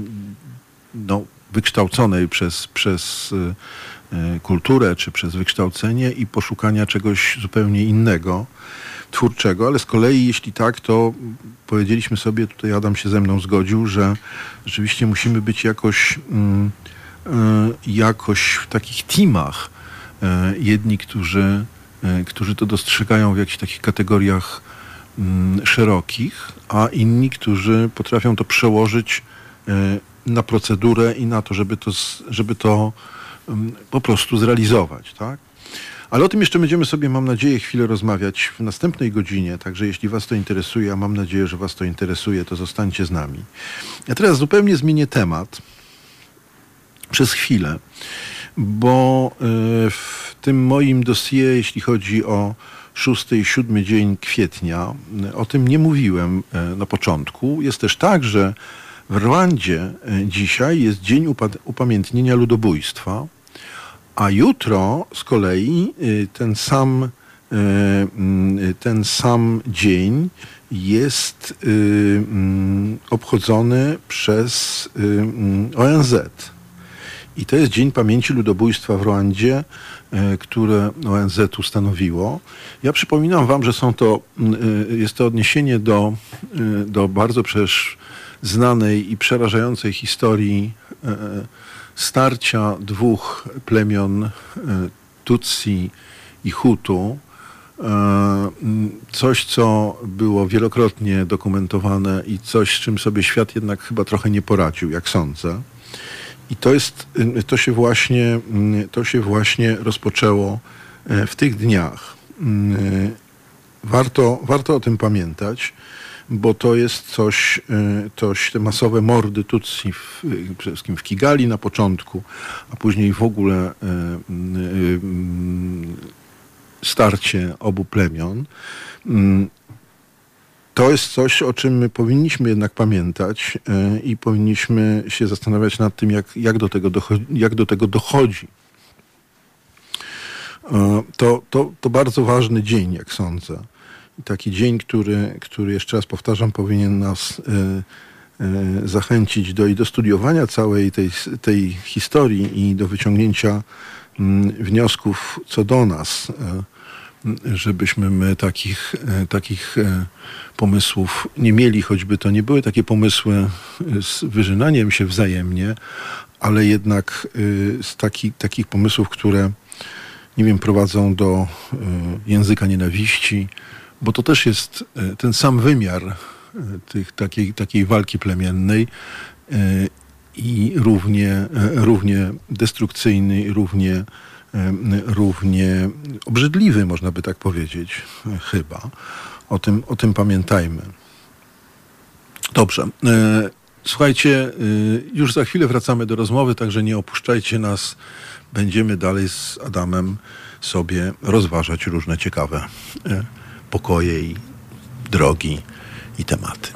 no, wykształconej przez, przez y, kulturę, czy przez wykształcenie i poszukania czegoś zupełnie innego, twórczego, ale z kolei jeśli tak, to powiedzieliśmy sobie, tutaj Adam się ze mną zgodził, że rzeczywiście musimy być jakoś, y, y, jakoś w takich teamach. Jedni, którzy, którzy to dostrzegają w jakichś takich kategoriach Mm, szerokich, a inni, którzy potrafią to przełożyć e, na procedurę i na to, żeby to, żeby to mm, po prostu zrealizować. Tak? Ale o tym jeszcze będziemy sobie, mam nadzieję, chwilę rozmawiać w następnej godzinie. Także jeśli Was to interesuje, a mam nadzieję, że Was to interesuje, to zostańcie z nami. Ja teraz zupełnie zmienię temat przez chwilę, bo e, w tym moim dossier, jeśli chodzi o 6 i 7 dzień kwietnia. O tym nie mówiłem e, na początku. Jest też tak, że w Rwandzie e, dzisiaj jest dzień upamiętnienia ludobójstwa, a jutro z kolei e, ten sam, ten sam dzień jest obchodzony przez ONZ. I to jest Dzień Pamięci Ludobójstwa w Rwandzie, które ONZ ustanowiło. Ja przypominam wam, że są to, e, jest to odniesienie do, e, do bardzo przecież znanej i przerażającej historii starcia dwóch plemion Tutsi i Hutu. Coś, co było wielokrotnie dokumentowane i coś, z czym sobie świat jednak chyba trochę nie poradził, jak sądzę. I to jest, to się właśnie, to się właśnie rozpoczęło e, w tych dniach. Y, warto, warto o tym pamiętać, bo to jest coś, coś te masowe mordy Tutsi, w, przede wszystkim w Kigali na początku, a później w ogóle starcie obu plemion to jest coś, o czym my powinniśmy jednak pamiętać e, i powinniśmy się zastanawiać nad tym, jak, jak, do, tego dochodzi, jak do tego dochodzi. E, to, to, to bardzo ważny dzień, jak sądzę. Taki dzień, który, który jeszcze raz powtarzam, powinien nas e, zachęcić do, i do studiowania całej tej, tej historii i do wyciągnięcia mm, wniosków co do nas żebyśmy my takich, e, takich e, pomysłów nie mieli, choćby to nie były takie pomysły e, z wyżynaniem się wzajemnie, ale jednak z taki, takich pomysłów, które nie wiem, prowadzą do języka nienawiści, bo to też jest ten sam wymiar tych, takiej, takiej walki plemiennej i równie, równie destrukcyjny, równie równie obrzydliwy, można by tak powiedzieć, chyba. O tym, o tym pamiętajmy. Dobrze. E, słuchajcie, e, już za chwilę wracamy do rozmowy, także nie opuszczajcie nas. Będziemy dalej z Adamem sobie rozważać różne ciekawe e, pokoje i drogi i tematy.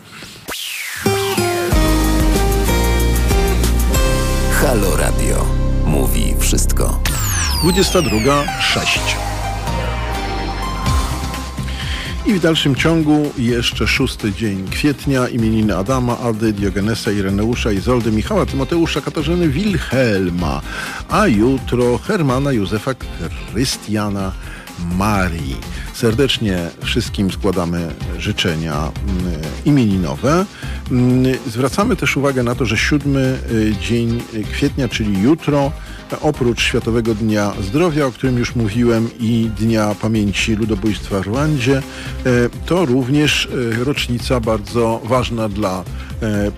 Halo Radio mówi wszystko. 22.06. I w dalszym ciągu jeszcze szósty dzień kwietnia imieniny Adama, Ady, Diogenesa, Ireneusza, Izoldy, Michała, Tymoteusza, Katarzyny, Wilhelma, a jutro Hermana, Józefa, Krystiana, Marii. Serdecznie wszystkim składamy życzenia mm, imieninowe. Mm, zwracamy też uwagę na to, że siódmy y, dzień kwietnia, czyli jutro, oprócz Światowego Dnia Zdrowia, o którym już mówiłem, i Dnia Pamięci Ludobójstwa w Rwandzie, e, to również e, rocznica bardzo ważna dla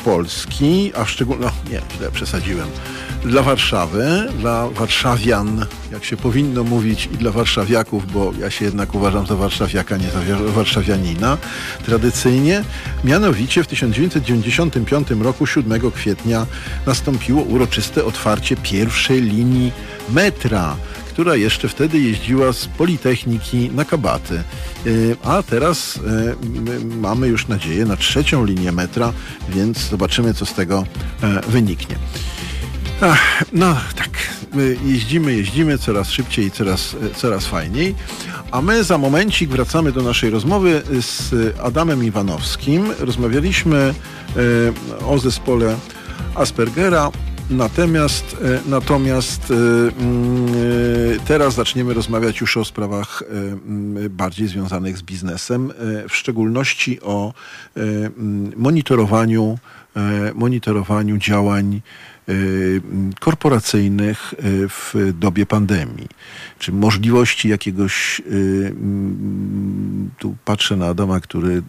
Polski, a szczególnie, no nie, źle przesadziłem, dla Warszawy, dla warszawian, jak się powinno mówić, i dla warszawiaków, bo ja się jednak uważam za warszawiaka, nie za warszawianina, tradycyjnie. Mianowicie w 1995 roku, 7 kwietnia, nastąpiło uroczyste otwarcie pierwszej linii metra która jeszcze wtedy jeździła z Politechniki na Kabaty. E, a teraz e, mamy już nadzieję na trzecią linię metra, więc zobaczymy, co z tego e, wyniknie. Ach, no tak, jeździmy, jeździmy coraz szybciej i coraz, coraz fajniej. A my za momencik wracamy do naszej rozmowy z Adamem Iwanowskim. Rozmawialiśmy o zespole Aspergera, Natomiast, e, natomiast e, mm, e, teraz zaczniemy rozmawiać już o sprawach mm, bardziej związanych z biznesem, w szczególności o mm, monitorowaniu, monitorowaniu działań korporacyjnych y, w dobie pandemii. Czy możliwości jakiegoś, y, mm, tu patrzę na Adama, który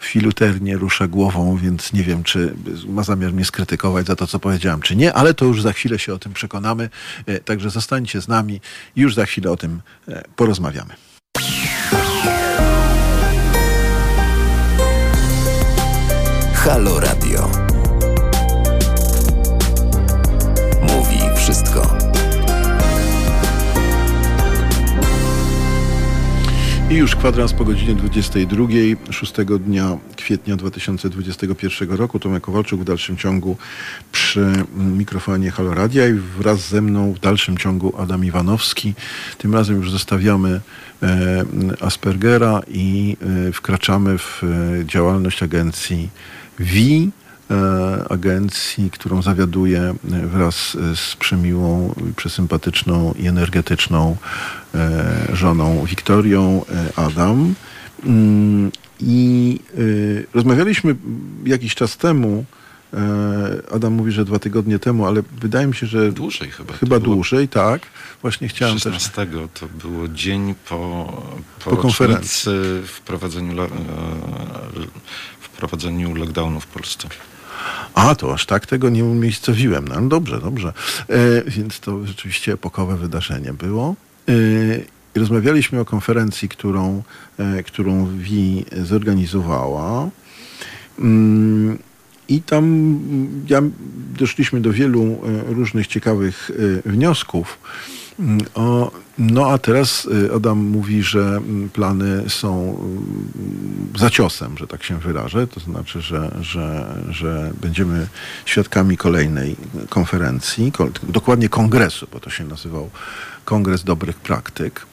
filuternie rusza głową, więc nie wiem, czy ma zamiar mnie skrytykować za to, co powiedziałem, czy nie, ale to już za chwilę się o tym przekonamy. Także zostańcie z nami już za chwilę o tym porozmawiamy. Halo Radio. Wszystko. I już kwadrans po godzinie 22, 6 dnia kwietnia 2021 roku. Tomek Kowalczuk w dalszym ciągu przy mikrofonie Halo Radia i wraz ze mną w dalszym ciągu Adam Iwanowski. Tym razem już zostawiamy e, Aspergera i e, wkraczamy w e, działalność agencji WI agencji, którą zawiaduje e, wraz z przemiłą, przesympatyczną i energetyczną e, żoną Wiktorią Adam. Mm, I rozmawialiśmy jakiś czas temu, Adam mówi, że dwa tygodnie temu, ale wydaje mi się, że. Dłużej chyba. Chyba dłużej, tak. Właśnie chciałem 16 też. to było dzień po, po, po konferencji w prowadzeniu, w prowadzeniu lockdownu w Polsce. A, to aż tak tego nie umiejscowiłem. No dobrze, dobrze. E, więc to rzeczywiście epokowe wydarzenie było. E, rozmawialiśmy o konferencji, którą, e, którą WI zorganizowała. Mm, I tam ja, doszliśmy do wielu e, różnych ciekawych e, wniosków. O, no a teraz y, Adam mówi, że mm, plany są mm, za ciosem, że tak się wyrażę. To znaczy, że, że, że będziemy świadkami kolejnej konferencji, dokładnie kongresu, bo to się nazywał Kongres Dobrych Praktyk.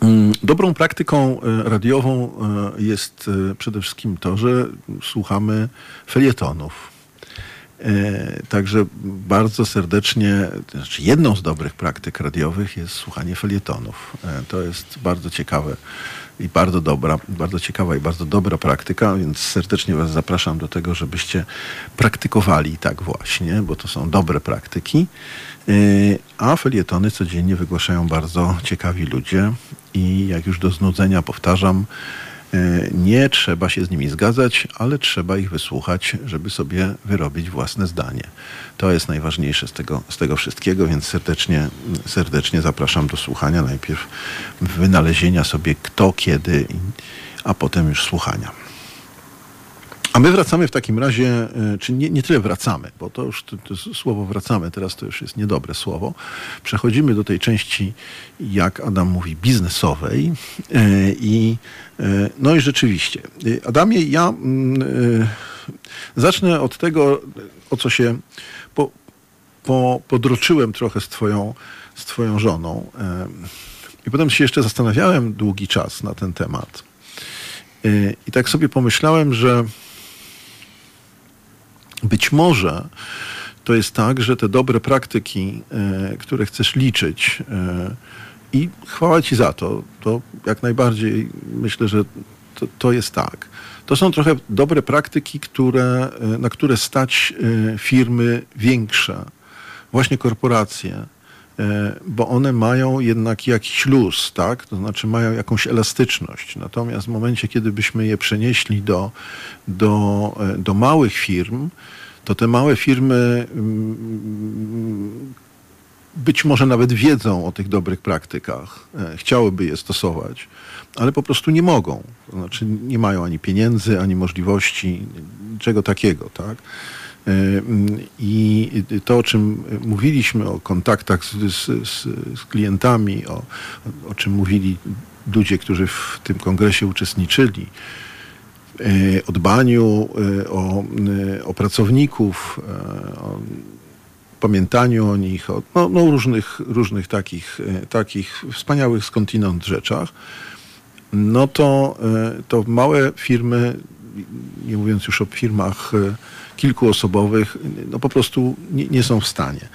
Mm, dobrą praktyką y, radiową y, jest przede wszystkim to, że słuchamy felietonów także bardzo serdecznie, znaczy jedną z dobrych praktyk radiowych jest słuchanie felietonów. E, to jest bardzo ciekawe i bardzo dobra, bardzo ciekawa i bardzo dobra praktyka, więc serdecznie Was zapraszam do tego, żebyście praktykowali tak właśnie, bo to są dobre praktyki. E, a felietony codziennie wygłaszają bardzo ciekawi ludzie i jak już do znudzenia powtarzam, E, nie trzeba się z nimi zgadzać, ale trzeba ich wysłuchać, żeby sobie wyrobić własne zdanie. To jest najważniejsze z tego, z tego wszystkiego, więc serdecznie, serdecznie zapraszam do słuchania. Najpierw wynalezienia sobie kto, kiedy, a potem już słuchania. A my wracamy w takim razie, e, czy nie, nie tyle wracamy, bo to już to, to słowo wracamy, teraz to już jest niedobre słowo. Przechodzimy do tej części, jak Adam mówi, biznesowej. E, I, e, no i rzeczywiście, Adamie, ja mm, zacznę od tego, o co się po, po, podroczyłem trochę z twoją, z twoją żoną. I potem się jeszcze zastanawiałem długi czas na ten temat. I tak sobie pomyślałem, że być może to jest tak, że te dobre praktyki, e, które chcesz liczyć, e, i chwała Ci za to, to jak najbardziej myślę, że to, to jest tak. To są trochę dobre praktyki, które, e, na które stać firmy większe, właśnie korporacje, bo one mają jednak jakiś luz, tak? To znaczy mają jakąś elastyczność. Natomiast w momencie, kiedy byśmy je przenieśli do, do, do małych firm, to te małe firmy mm, być może nawet wiedzą o tych dobrych praktykach, e, chciałyby je stosować, ale po prostu nie mogą. To znaczy nie mają ani pieniędzy, ani możliwości, niczego takiego, tak? E, mm, I to, o czym mówiliśmy, o kontaktach z, z, z, klientami, o, o czym mówili ludzie, którzy w tym kongresie uczestniczyli, e, o dbaniu o, o pracowników, o pamiętaniu o nich, o no, no różnych, różnych takich, e, takich wspaniałych skądinąd rzeczach, no to, e, to małe firmy, nie mówiąc już o firmach e, kilkuosobowych, no po prostu nie, nie są w stanie.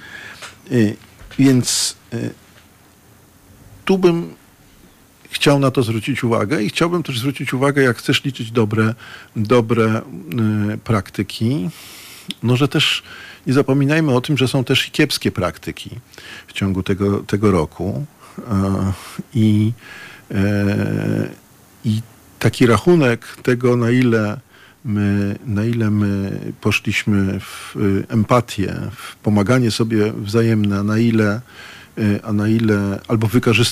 Więc tu bym chciał na to zwrócić uwagę i chciałbym też zwrócić uwagę, jak chcesz liczyć dobre, dobre praktyki, no że też nie zapominajmy o tym, że są też i kiepskie praktyki w ciągu tego, tego roku. I, I taki rachunek tego, na ile my, na ile my poszliśmy w empatię, w pomaganie sobie wzajemne, na ile, e, a na ile, albo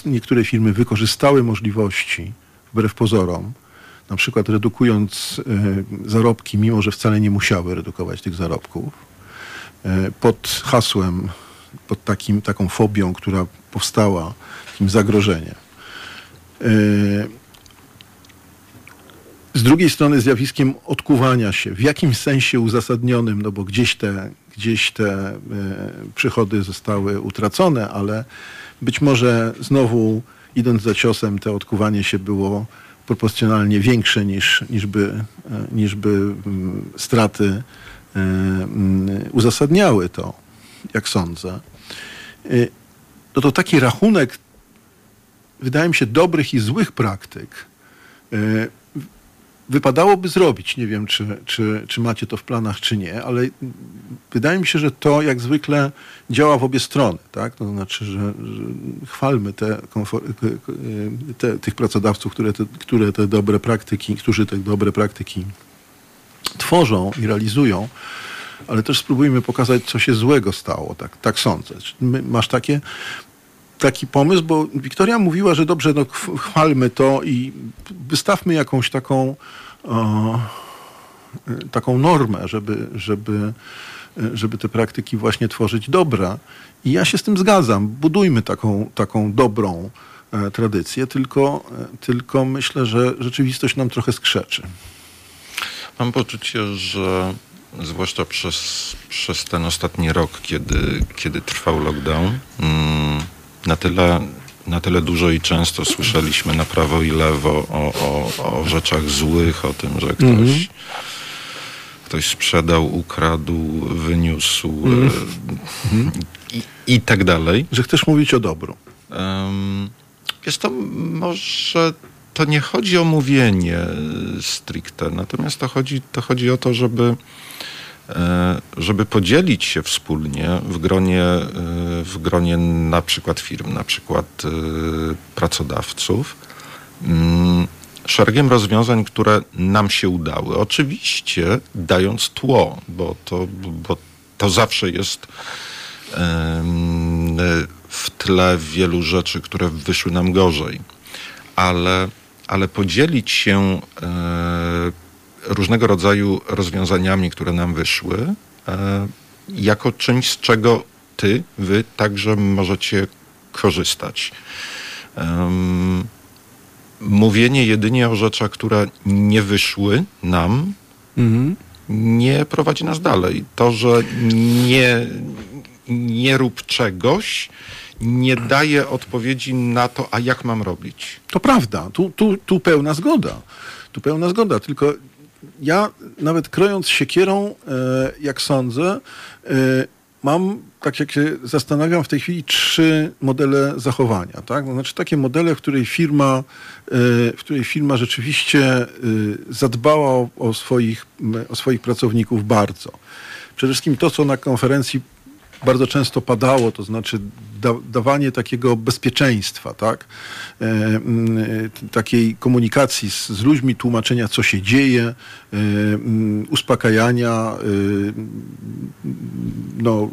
niektóre firmy wykorzystały możliwości wbrew pozorom, na przykład redukując zarobki, mimo że wcale nie musiały redukować tych zarobków, pod hasłem, pod takim, taką fobią, która powstała, takim zagrożeniem. E, z drugiej strony zjawiskiem odkuwania się, w jakimś sensie uzasadnionym, no bo gdzieś te, gdzieś te e, przychody zostały utracone, ale być może znowu idąc za ciosem, to odkuwanie się było proporcjonalnie większe niż, niż, by, niż by mm, straty E, mm, uzasadniały to, jak sądzę, e, no to taki rachunek, wydaje mi się, dobrych i złych praktyk e, wypadałoby zrobić. Nie wiem, czy, czy, czy macie to w planach, czy nie, ale wydaje mi się, że to jak zwykle działa w obie strony. Tak? To znaczy, że, że chwalmy te, te, tych pracodawców, które te, które te dobre praktyki, którzy te dobre praktyki tworzą i realizują, ale też spróbujmy pokazać, co się złego stało. Tak, tak sądzę. Masz takie, taki pomysł, bo Wiktoria mówiła, że dobrze, no, chwalmy to i wystawmy jakąś taką, o, taką normę, żeby, żeby, żeby te praktyki właśnie tworzyć dobre. I ja się z tym zgadzam. Budujmy taką, taką dobrą e, tradycję, tylko, e, tylko myślę, że rzeczywistość nam trochę skrzeczy. Mam poczucie, że zwłaszcza przez, przez ten ostatni rok, kiedy, kiedy trwał lockdown, mm, na tyle, na tyle dużo i często słyszeliśmy na prawo i lewo o, o, o rzeczach złych, o tym, że ktoś, -hmm. ktoś sprzedał, ukradł, wyniósł mm -hmm. i, i tak dalej. Że chcesz mówić o dobru. Um, jest to może to nie chodzi o mówienie stricte, natomiast to chodzi, to chodzi o to, żeby, e, żeby podzielić się wspólnie w gronie, e, w gronie na przykład firm, na przykład e, pracodawców, mm, szeregiem rozwiązań, które nam się udały. Oczywiście dając tło, bo to, bo to zawsze jest w tle wielu rzeczy, które wyszły nam gorzej. Ale ale podzielić się e, różnego rodzaju rozwiązaniami, które nam wyszły, e, jako czymś, z czego ty, wy także możecie korzystać. Mówienie jedynie o rzeczach, które nie wyszły nam, mhm. nie prowadzi nas dalej. To, że nie, nie rób czegoś, nie daje odpowiedzi na to, a jak mam robić. To prawda, tu, tu, tu pełna zgoda. Tu pełna zgoda, tylko ja nawet krojąc siekierą, e, jak sądzę, e, mam, tak jak się zastanawiam w tej chwili, trzy modele zachowania. Tak? No, znaczy takie modele, w której firma, e, w której firma rzeczywiście zadbała o, swoich, o swoich pracowników bardzo. Przede wszystkim to, co na konferencji bardzo często padało, to znaczy da, dawanie takiego bezpieczeństwa, tak? E, m, takiej komunikacji z, z, ludźmi, tłumaczenia, co się dzieje, e, m, uspokajania, e, no,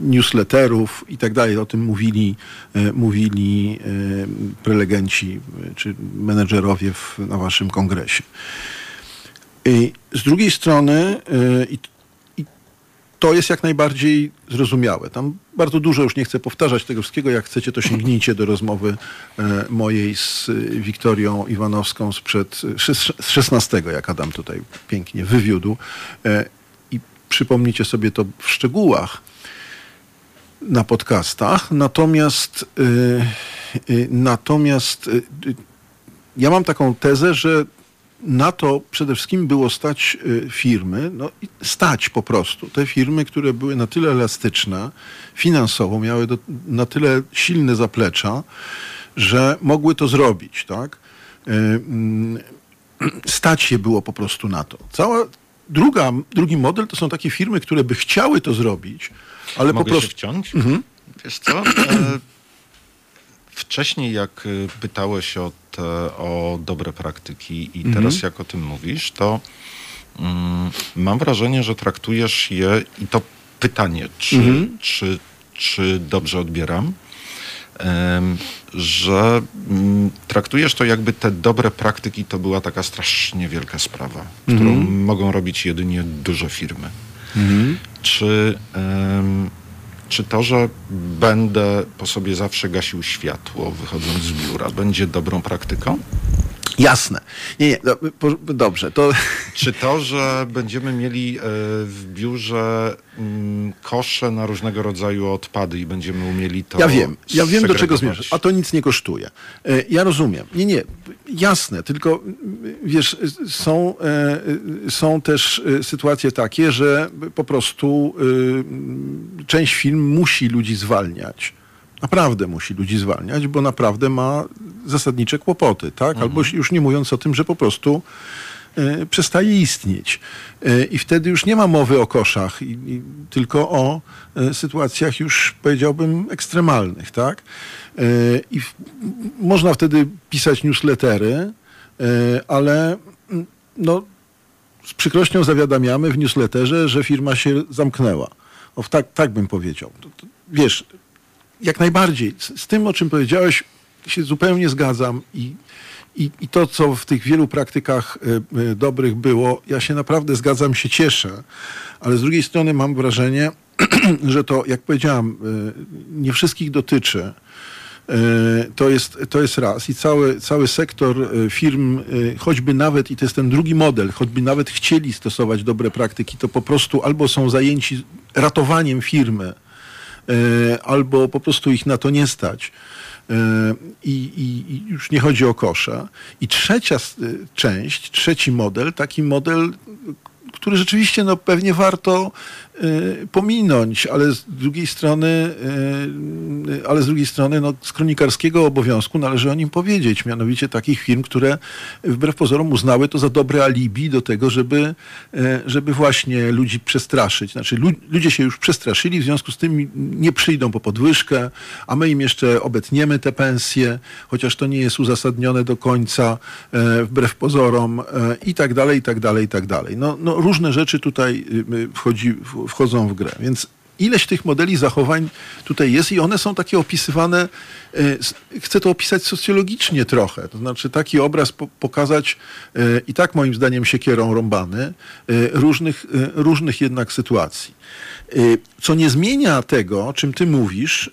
newsletterów i tak dalej. O tym mówili, e, mówili e, prelegenci e, czy menedżerowie w, na waszym kongresie. Z drugiej strony, i to jest jak najbardziej zrozumiałe. Tam bardzo dużo, już nie chcę powtarzać tego wszystkiego, jak chcecie, to sięgnijcie do rozmowy mojej z Wiktorią Iwanowską sprzed z 16, jak Adam tutaj pięknie wywiódł i przypomnijcie sobie to w szczegółach na podcastach. Natomiast, natomiast ja mam taką tezę, że na to przede wszystkim było stać firmy, no, stać po prostu. Te firmy, które były na tyle elastyczne finansowo, miały do, na tyle silne zaplecza, że mogły to zrobić, tak? Stać się było po prostu na to. Cała druga, drugi model to są takie firmy, które by chciały to zrobić, ale Mogę po prostu... się wciąć? Mhm. Wiesz co? Wcześniej jak e, pytałeś o, te, o dobre praktyki i mhm. teraz jak o tym mówisz, to mm, mam wrażenie, że traktujesz je i to pytanie, czy, mhm. czy, czy dobrze odbieram, że mm, traktujesz to jakby te dobre praktyki to była taka strasznie wielka sprawa, którą mhm. mogą robić jedynie duże firmy. Mhm. Czy, czy to, że będę po sobie zawsze gasił światło, wychodząc z biura, będzie dobrą praktyką? Jasne. Nie, nie, dobrze. To... Czy to, że będziemy mieli e, w biurze mm, kosze na różnego rodzaju odpady i będziemy umieli to. Ja wiem, ja wiem do czego zmierzasz, a to nic nie kosztuje. E, ja rozumiem. Nie, nie, jasne, tylko wiesz, są, e, są też sytuacje takie, że po prostu część firm musi ludzi zwalniać naprawdę musi ludzi zwalniać, bo naprawdę ma zasadnicze kłopoty, tak? Mhm. Albo już nie mówiąc o tym, że po prostu y, przestaje istnieć. Y, I wtedy już nie ma mowy o koszach, i, i, tylko o y, sytuacjach już powiedziałbym ekstremalnych, tak? I w, można wtedy pisać newslettery, ale no, z przykrością zawiadamiamy w newsletterze, że firma się zamknęła. O, tak, tak bym powiedział. Wiesz, jak najbardziej. Z, z, tym, o czym powiedziałeś, się zupełnie zgadzam i, i, i to, co w tych wielu praktykach y, y, dobrych było, ja się naprawdę zgadzam, się cieszę, ale z drugiej strony mam wrażenie, że to, jak powiedziałam, y, nie wszystkich dotyczy. To jest, to jest raz. I cały, cały sektor firm, choćby nawet, i to jest ten drugi model, choćby nawet chcieli stosować dobre praktyki, to po prostu albo są zajęci ratowaniem firmy, E, albo po prostu ich na to nie stać. E, I, i, I, już nie chodzi o kosze. I trzecia część, trzeci model, taki model, który rzeczywiście no, pewnie warto pominąć, ale z drugiej strony, y, ale z drugiej strony no, z kronikarskiego obowiązku należy o nim powiedzieć, mianowicie takich firm, które wbrew pozorom uznały to za dobre alibi do tego, żeby, y, żeby właśnie ludzi przestraszyć. Znaczy lu ludzie się już przestraszyli, w związku z tym nie przyjdą po podwyżkę, a my im jeszcze obetniemy te pensje, chociaż to nie jest uzasadnione do końca, wbrew pozorom i tak dalej, i tak dalej, i tak dalej. No, no różne rzeczy tutaj y, y, wchodzi, wchodzą w grę. Więc ileś tych modeli zachowań tutaj jest i one są takie opisywane, y, chcę to opisać socjologicznie trochę, to znaczy taki obraz pokazać i tak moim zdaniem siekierą rąbany różnych, różnych jednak sytuacji. Co nie zmienia tego, czym ty mówisz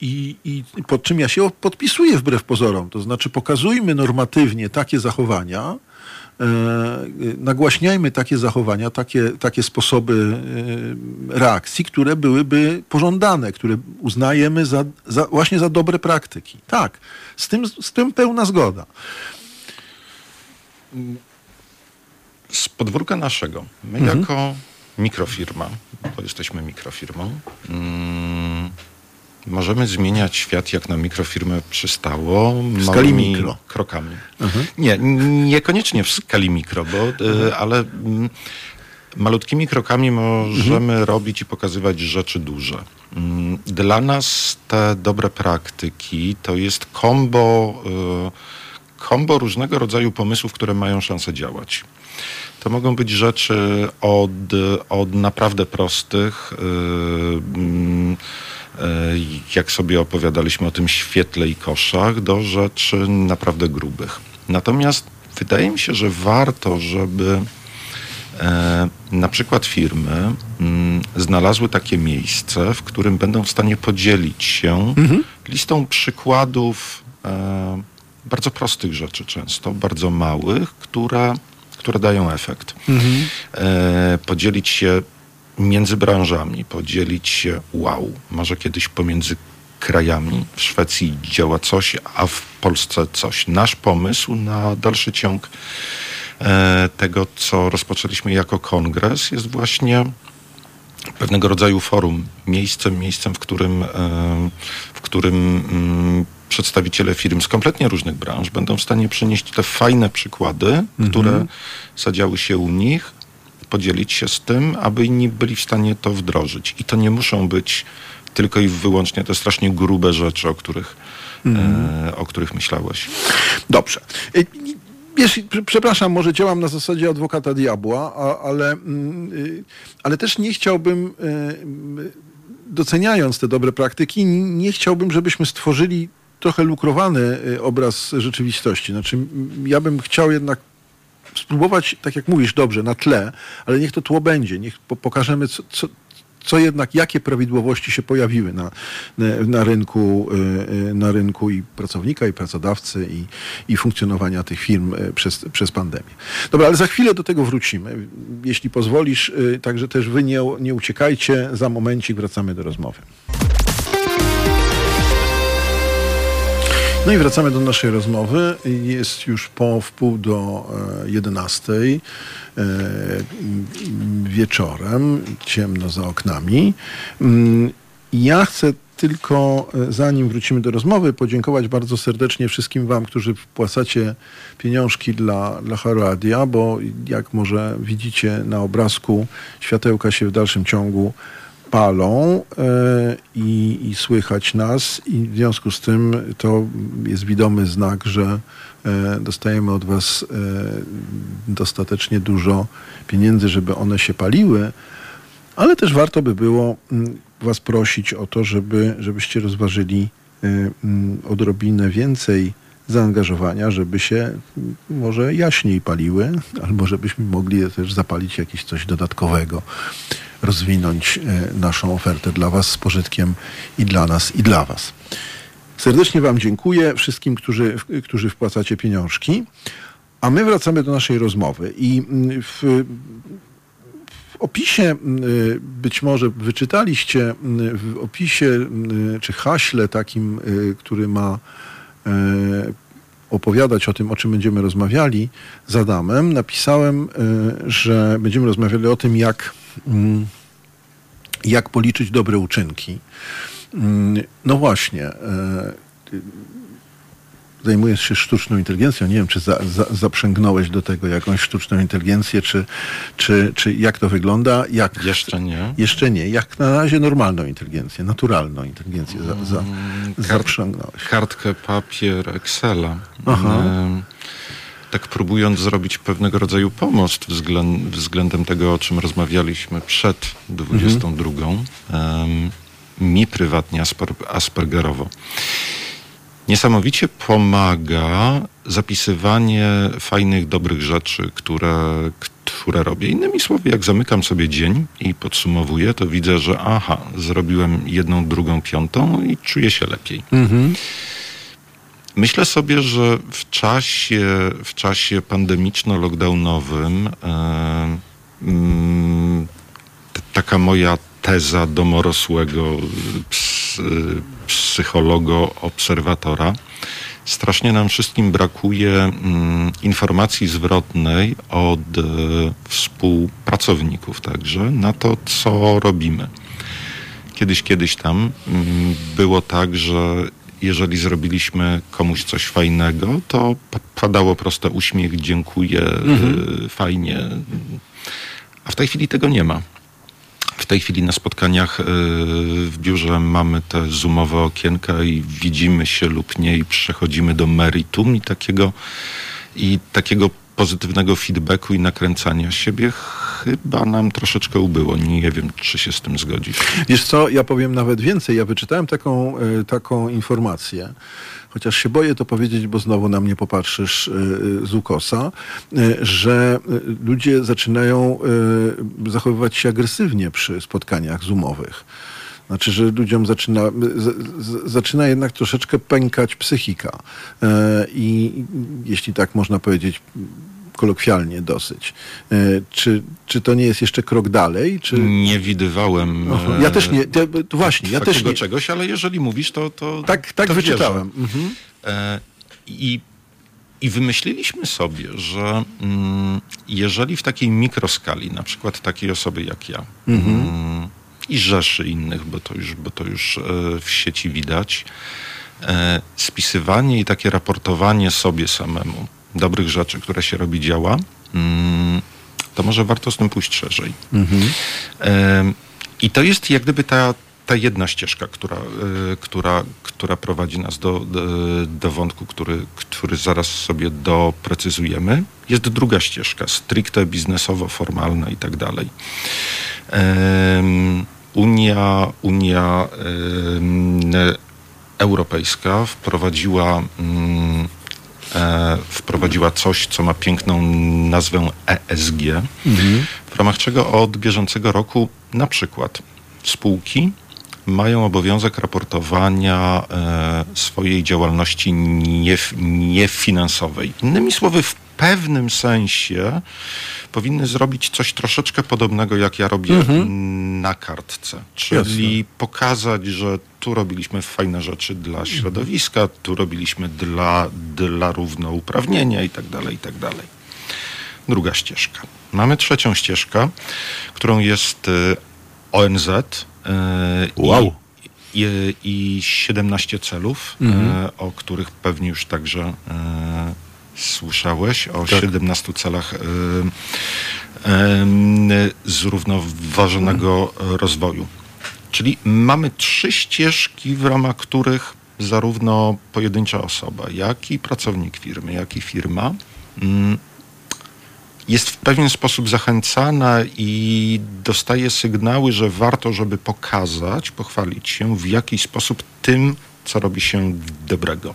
i, i pod czym ja się podpisuję wbrew pozorom, to znaczy pokazujmy normatywnie takie zachowania, E, nagłaśniajmy takie zachowania, takie, takie sposoby e, reakcji, które byłyby pożądane, które uznajemy za, za, właśnie za dobre praktyki. Tak, z tym, z tym pełna zgoda. Z podwórka naszego, my mhm. jako mikrofirma, bo jesteśmy mikrofirmą, mm, Możemy zmieniać świat, jak na mikrofirmę przystało, w skali mikro. krokami. Mhm. Nie, niekoniecznie w skali mikro, bo, e, ale mm, Malutkimi krokami możemy robić i pokazywać rzeczy duże. Mm, Dla nas te dobre praktyki to jest kombo, y, kombo różnego rodzaju pomysłów, które mają szansę działać. To mogą być rzeczy od, od naprawdę prostych, y, mm, y, jak sobie opowiadaliśmy o tym świetle i koszach, do rzeczy naprawdę grubych. Natomiast wydaje mi się, że warto, żeby e, na przykład firmy mm, znalazły takie miejsce, w którym będą w stanie podzielić się listą przykładów e, bardzo prostych rzeczy często, bardzo małych, które, które dają efekt. E, podzielić się między branżami, podzielić się wow, może kiedyś pomiędzy krajami. W Szwecji działa coś, a w Polsce coś. Nasz pomysł na dalszy ciąg e, tego, co rozpoczęliśmy jako kongres, jest właśnie pewnego rodzaju forum, miejscem, miejscem, w którym, e, w którym mm, przedstawiciele firm z kompletnie różnych branż będą w stanie przynieść te fajne przykłady, które zadziały się u nich, podzielić się z tym, aby inni byli w stanie to wdrożyć. I to nie muszą być tylko i wyłącznie te strasznie grube rzeczy, o których, e, o których myślałeś. Dobrze. Y, przepraszam, może działam na zasadzie adwokata diabła, a, ale, mm, y, ale też nie chciałbym, y, doceniając te dobre praktyki, nie chciałbym, żebyśmy stworzyli trochę lukrowany obraz rzeczywistości. Znaczy, ja bym chciał jednak spróbować, tak jak mówisz, dobrze, na tle, ale niech to tło będzie, niech po, pokażemy, co, co, co jednak, jakie prawidłowości się pojawiły na, na, rynku, y, na rynku i pracownika, i pracodawcy, i, i funkcjonowania tych firm y, przez, przez pandemię. Dobra, ale za chwilę do tego wrócimy. Jeśli pozwolisz, y, także też wy nie, nie uciekajcie, za momencik wracamy do rozmowy. No i wracamy do naszej rozmowy. Jest już po wpół do e, 11 e, m, wieczorem, ciemno za oknami. Mm, Ja chcę tylko, e, zanim wrócimy do rozmowy, podziękować bardzo serdecznie wszystkim Wam, którzy wpłacacie pieniążki dla, dla Haradia, bo jak może widzicie na obrazku, światełka się w dalszym ciągu palą e, i, i słychać nas i w związku z tym to jest widomy znak, że e, dostajemy od Was e, dostatecznie dużo pieniędzy, żeby one się paliły, ale też warto by było mm, Was prosić o to, żeby, żebyście rozważyli mm, odrobinę więcej zaangażowania, żeby się mm, może jaśniej paliły, albo żebyśmy mogli też zapalić jakieś coś dodatkowego, rozwinąć y, naszą ofertę dla Was z pożytkiem i dla nas, i dla Was. Serdecznie Wam dziękuję, wszystkim, którzy, którzy wpłacacie pieniążki. A my wracamy do naszej rozmowy i mm, w, w opisie, y, być może wyczytaliście, y, w opisie y, czy haśle takim, który ma opowiadać o tym, o czym będziemy rozmawiali z Adamem, napisałem, że będziemy rozmawiali o tym, jak, mm, jak policzyć dobre uczynki. Mm, No właśnie. e, Zajmujesz się sztuczną inteligencją. Nie wiem, czy za, za, zaprzęgnąłeś do tego jakąś sztuczną inteligencję, czy, czy, czy jak to wygląda? Jak, Jeszcze nie. Jeszcze nie. Jak na razie normalną inteligencję, naturalną inteligencję za, za, zaprzęgnąłeś. Kartkę, papier, Excela. Aha. Em, Tak próbując zrobić pewnego rodzaju pomost względ, względem tego, o czym rozmawialiśmy przed 22, em, mi prywatnie asper, aspergerowo. Niesamowicie pomaga zapisywanie fajnych, dobrych rzeczy, które, które robię. Innymi słowy, jak zamykam sobie dzień i podsumowuję, to widzę, że aha, zrobiłem jedną, drugą, piątą i czuję się lepiej. Myślę sobie, że w czasie, w czasie pandemiczno-lockdownowym e, mm, taka moja teza domorosłego ps, psychologo-obserwatora strasznie nam wszystkim brakuje mm, informacji zwrotnej od e, współpracowników także na to, co robimy. Kiedyś, kiedyś tam mm, było tak, że jeżeli zrobiliśmy komuś coś fajnego, to padało proste uśmiech, dziękuję, y, fajnie. A w tej chwili tego nie ma. W tej chwili na spotkaniach y, w biurze mamy te zoomowe okienka i widzimy się lub nie i przechodzimy do meritum i takiego, i takiego pozytywnego feedbacku i nakręcania siebie chyba nam troszeczkę ubyło. Nie wiem, czy się z tym zgodzisz. Wiesz co, ja powiem nawet więcej. Ja wyczytałem taką, e, taką informację, chociaż się boję to powiedzieć, bo znowu na mnie popatrzysz e, z ukosa, e, że ludzie zaczynają zachowywać się agresywnie przy spotkaniach zoomowych. Znaczy, że ludziom zaczyna, z, z, zaczyna jednak troszeczkę pękać psychika. I jeśli tak można powiedzieć, kolokwialnie dosyć. E, czy, czy to nie jest jeszcze krok dalej? Czy... Nie widywałem. Aha, ja też nie, to właśnie, ja też nie. czegoś, ale jeżeli mówisz, to. to tak, tak to wyczytałem. Mhm. E, I i wymyśliliśmy sobie, że mm, jeżeli w takiej mikroskali, na przykład takiej osoby jak ja mhm. I rzeszy innych, bo to już, bo to już e, w sieci widać, e, spisywanie i takie raportowanie sobie samemu dobrych rzeczy, które się robi, działa, mm, to może warto z tym pójść szerzej. Mhm. I to jest jak gdyby ta, ta jedna ścieżka, która, e, która, która prowadzi nas do, do, do, wątku, który, który zaraz sobie doprecyzujemy. Jest druga ścieżka, stricte biznesowo, formalna i tak dalej. Unia, Unia Europejska wprowadziła mm, e, wprowadziła coś, co ma piękną nazwę ESG, mhm. w ramach czego od bieżącego roku na przykład spółki mają obowiązek raportowania e, swojej działalności nief, niefinansowej. Innymi słowy, w pewnym sensie powinny zrobić coś troszeczkę podobnego, jak ja robię mhm. na kartce. Czyli Jasne. pokazać, że tu robiliśmy fajne rzeczy dla mhm. środowiska, tu robiliśmy dla, dla równouprawnienia i tak dalej, i tak dalej. Druga ścieżka. Mamy trzecią ścieżkę, którą jest y, ONZ. Y, wow. I, i, i 17 celów, mhm. Y, o których pewnie już także słyszałeś o tak. 17 celach y, y, zrównoważonego rozwoju. Czyli mamy trzy ścieżki, w ramach których zarówno pojedyncza osoba, jak i pracownik firmy, jak i firma mm, jest w pewien sposób zachęcana i dostaje sygnały, że warto, żeby pokazać, pochwalić się w jakiś sposób tym, co robi się dobrego.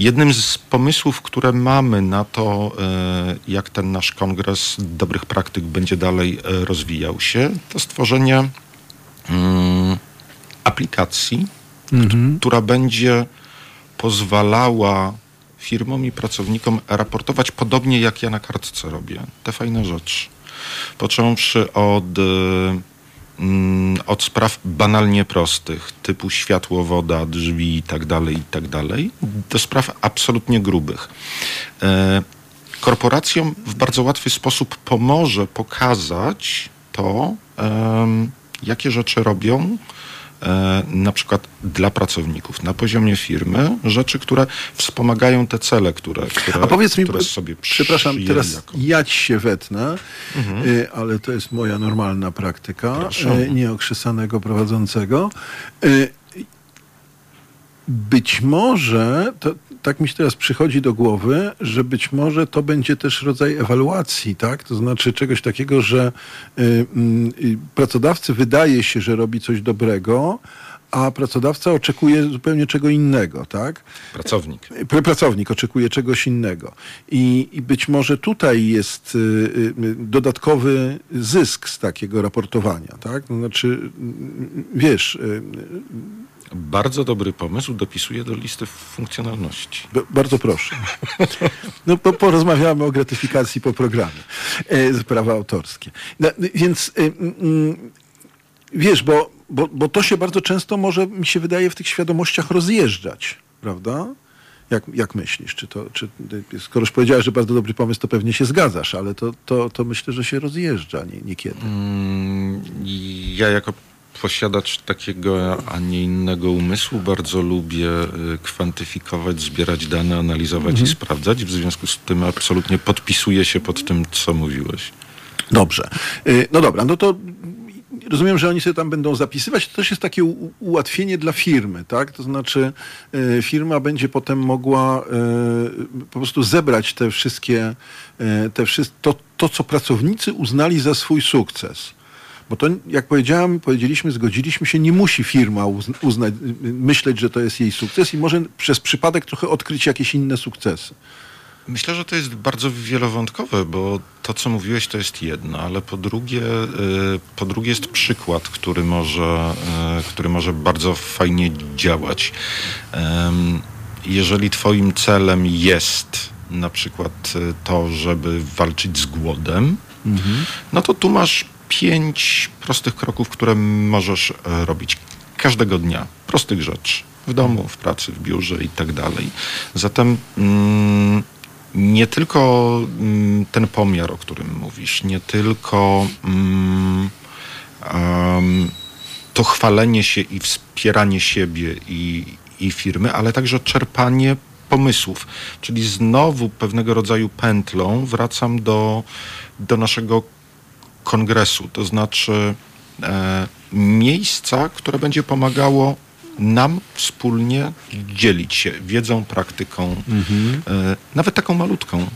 Jednym z pomysłów, które mamy na to, e, jak ten nasz kongres dobrych praktyk będzie dalej e, rozwijał się, to stworzenie mm, aplikacji, mhm. która będzie pozwalała firmom i pracownikom raportować podobnie jak ja na kartce robię. Te fajne rzeczy. Począwszy od e, od spraw banalnie prostych, typu światło, woda, drzwi i tak dalej, i tak do spraw absolutnie grubych. E, korporacjom w bardzo łatwy sposób pomoże pokazać to, jakie rzeczy robią, na przykład dla pracowników na poziomie firmy rzeczy, które wspomagają te cele, które, które, A powiedz mi, które sobie Przepraszam, teraz jako... ja ci się wetnę, mhm. Y, ale to jest moja normalna praktyka Proszę. Y, nieokrzesanego prowadzącego. Y, być może, to, tak mi się teraz przychodzi do głowy, że być może to będzie też rodzaj ewaluacji, tak? To znaczy czegoś takiego, że y, y, pracodawcy wydaje się, że robi coś dobrego, a pracodawca oczekuje zupełnie czego innego, tak? Pracownik. Pracownik oczekuje czegoś innego. I, i być może tutaj jest y, y, dodatkowy zysk z takiego raportowania, tak? To znaczy, wiesz... Bardzo dobry pomysł, dopisuję do listy funkcjonalności. B bardzo proszę. No, po, porozmawiamy o gratyfikacji po programie. E, prawa autorskie. No, więc y, y, wiesz, bo, bo, bo to się bardzo często może, mi się wydaje, w tych świadomościach rozjeżdżać, prawda? Jak, jak myślisz? Czy to, czy, skoro już powiedziałeś, że bardzo dobry pomysł, to pewnie się zgadzasz, ale to, to, to myślę, że się rozjeżdża nie, niekiedy. Mm, ja jako posiadacz takiego, a nie innego umysłu. Bardzo lubię y, kwantyfikować, zbierać dane, analizować mhm. i sprawdzać. W związku z tym absolutnie podpisuję się pod tym, co mówiłeś. Dobrze. Y, no dobra, no to rozumiem, że oni sobie tam będą zapisywać. To też jest takie ułatwienie dla firmy, tak? To znaczy y, firma będzie potem mogła y, po prostu zebrać te wszystkie, te wszystkie to, to, co pracownicy uznali za swój sukces. Bo to, jak powiedziałem, powiedzieliśmy, zgodziliśmy się, nie musi firma uznać, myśleć, że to jest jej sukces i może przez przypadek trochę odkryć jakieś inne sukcesy. Myślę, że to jest bardzo wielowątkowe, bo to, co mówiłeś, to jest jedno, ale po drugie, y, po drugie jest przykład, który może, y, który może bardzo fajnie działać. Jeżeli twoim celem jest na przykład y, to, żeby walczyć z głodem, mhm. no to tu masz pięć prostych kroków, które możesz robić każdego dnia. Prostych rzeczy. W domu, w pracy, w biurze i tak dalej. Zatem... Mm, nie tylko mm, ten pomiar, o którym mówisz, nie tylko um, to chwalenie się i wspieranie siebie i, i firmy, ale także czerpanie pomysłów. Czyli znowu pewnego rodzaju pętlą wracam do, do naszego kongresu, to znaczy e, miejsca, które będzie pomagało nam wspólnie dzielić się wiedzą, praktyką, mhm. e, nawet taką malutką.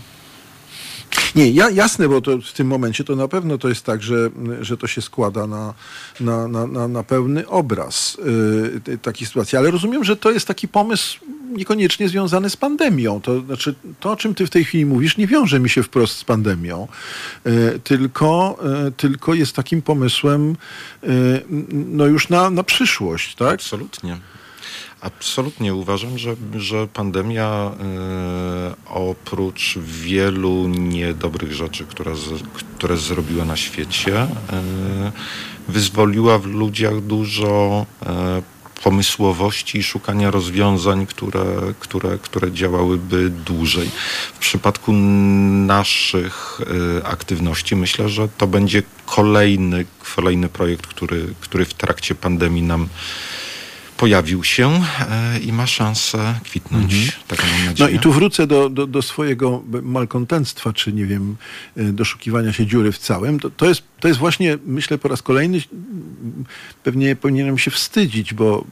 Nie, ja, jasne, bo to w tym momencie to na pewno to jest tak, że, że to się składa na, na, na, na, pełny obraz yy, takiej sytuacji. Ale rozumiem, że to jest taki pomysł niekoniecznie związany z pandemią. To znaczy, to o czym ty w tej chwili mówisz, nie wiąże mi się wprost z pandemią, yy, tylko, yy, tylko jest takim pomysłem y, no już na, na przyszłość, tak? Absolutnie. Absolutnie uważam, że, że pandemia y, oprócz wielu niedobrych rzeczy, które, z, które zrobiła na świecie, y, wyzwoliła w ludziach dużo y, pomysłowości i szukania rozwiązań, które, które, które działałyby dłużej. W przypadku naszych aktywności myślę, że to będzie kolejny, kolejny projekt, który, który w trakcie pandemii nam pojawił się e, i ma szansę kwitnąć. Mhm. Taką mam nadzieję. No i tu wrócę do, do, do swojego malkontentstwa, czy nie wiem, e, doszukiwania się dziury w całym. To, to, jest, to jest właśnie, myślę, po raz kolejny pewnie powinienem się wstydzić, bo,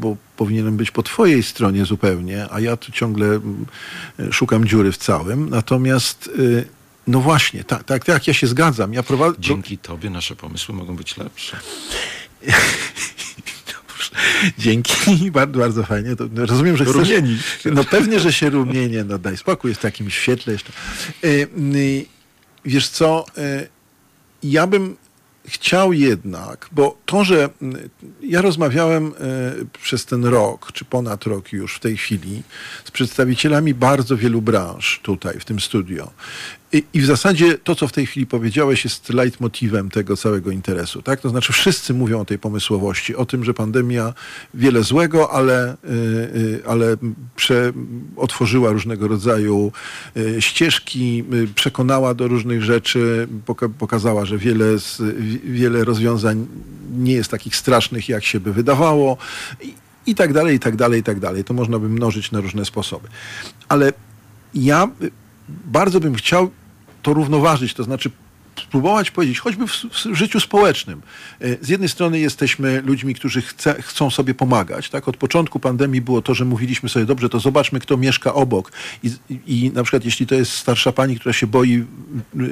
bo powinienem być po twojej stronie zupełnie, a ja tu ciągle szukam dziury w całym. Natomiast e, no właśnie, tak, tak, tak ja się zgadzam. Ja prowadzę... Dzięki tobie nasze pomysły mogą być lepsze. Dzięki, bardzo, bardzo fajnie. To rozumiem, że chcesz... No pewnie, że się rumienie, no daj spokój, jest w takim świetle jeszcze. E, wiesz co, e, ja bym chciał jednak, bo to, że ja rozmawiałem e, przez ten rok, czy ponad rok już w tej chwili, z przedstawicielami bardzo wielu branż tutaj w tym studio. I, I, w zasadzie to, co w tej chwili powiedziałeś, jest leitmotivem tego całego interesu. Tak? To znaczy wszyscy mówią o tej pomysłowości, o tym, że pandemia wiele złego, ale, yy, ale prze, otworzyła różnego rodzaju yy, ścieżki, przekonała do różnych rzeczy, poka pokazała, że wiele, z, wiele rozwiązań nie jest takich strasznych, jak się by wydawało. I, i tak dalej, i tak dalej, i tak dalej. To można by mnożyć na różne sposoby. Ale ja bardzo bym chciał to równoważyć, to znaczy spróbować powiedzieć, choćby w, w, życiu społecznym. E, z jednej strony jesteśmy ludźmi, którzy chce, chcą sobie pomagać. Tak? Od początku pandemii było to, że mówiliśmy sobie, dobrze, to zobaczmy, kto mieszka obok. I, I na przykład jeśli to jest starsza pani, która się boi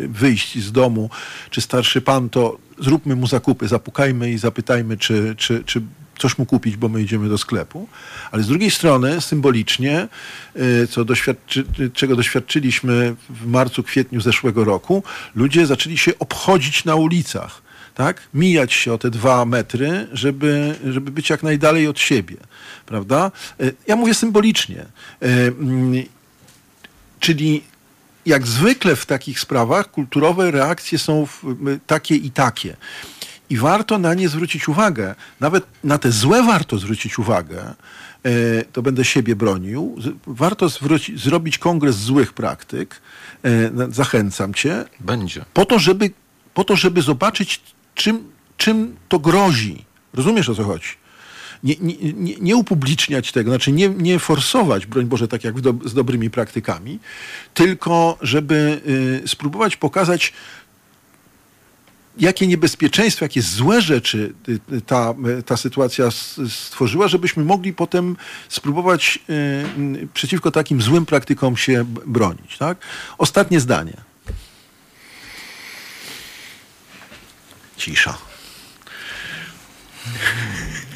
wyjść z domu, czy starszy pan, to zróbmy mu zakupy, zapukajmy i zapytajmy, czy, czy, czy coś mu kupić, bo my idziemy do sklepu. Ale z drugiej strony, symbolicznie, y, co doświadczy, czego doświadczyliśmy w marcu, kwietniu zeszłego roku, ludzie zaczęli się obchodzić na ulicach. Tak? Mijać się o te dwa metry, żeby, żeby być jak najdalej od siebie. Prawda? Y, ja mówię symbolicznie. Y, mm, czyli jak zwykle w takich sprawach kulturowe reakcje są takie i takie. I warto na nie zwrócić uwagę. Nawet na te złe warto zwrócić uwagę. E, to będę siebie bronił. Warto zwróci, zrobić kongres złych praktyk. E, zachęcam cię. Będzie. Po to, żeby, po to, żeby zobaczyć, czym, czym to grozi. Rozumiesz o co chodzi? Nie, nie, nie, nie, upubliczniać tego, znaczy nie, nie forsować, broń Boże, tak jak do, z dobrymi praktykami, tylko żeby y, spróbować pokazać jakie niebezpieczeństwa, jakie złe rzeczy y, y, ta, y, ta sytuacja stworzyła, żebyśmy mogli potem spróbować przeciwko takim złym praktykom się bronić. Tak? Ostatnie zdanie. Cisza.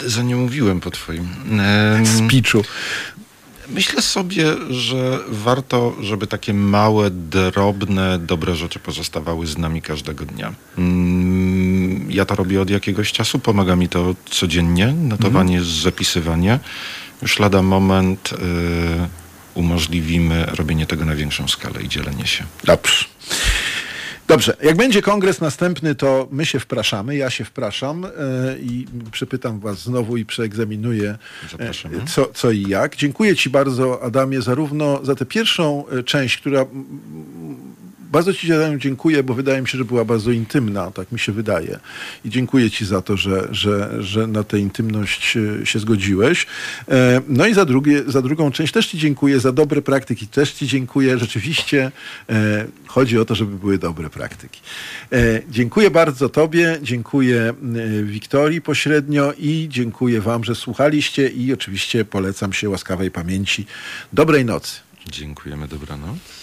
Za nie mówiłem po twoim. Em, Spiczu. Myślę sobie, że warto, żeby takie małe, drobne, dobre rzeczy pozostawały z nami każdego dnia. Mm, Ja to robię od jakiegoś czasu, pomaga mi to codziennie, notowanie, zapisywanie. Już lada moment y, umożliwimy robienie tego na większą skalę i dzielenie się. Dobrze. Dobrze, jak będzie kongres następny, to my się wpraszamy, ja się wpraszam e, i przepytam was znowu i przeegzaminuję e, co, co i jak. Dziękuję ci bardzo, Adamie, zarówno za tę pierwszą e, część, która bardzo ci dziękuję, bo wydaje mi się, że była bardzo intymna, tak mi się wydaje. I dziękuję ci za to, że, że, że na tę intymność e, się zgodziłeś. E, No i za, drugie, za drugą część też ci dziękuję, za dobre praktyki też ci dziękuję. Rzeczywiście e, chodzi o to, żeby były dobre praktyki. Dziękuję bardzo tobie, dziękuję Wiktorii pośrednio i dziękuję wam, że słuchaliście i oczywiście polecam się łaskawej pamięci. Dobrej nocy. Dziękujemy, dobranoc.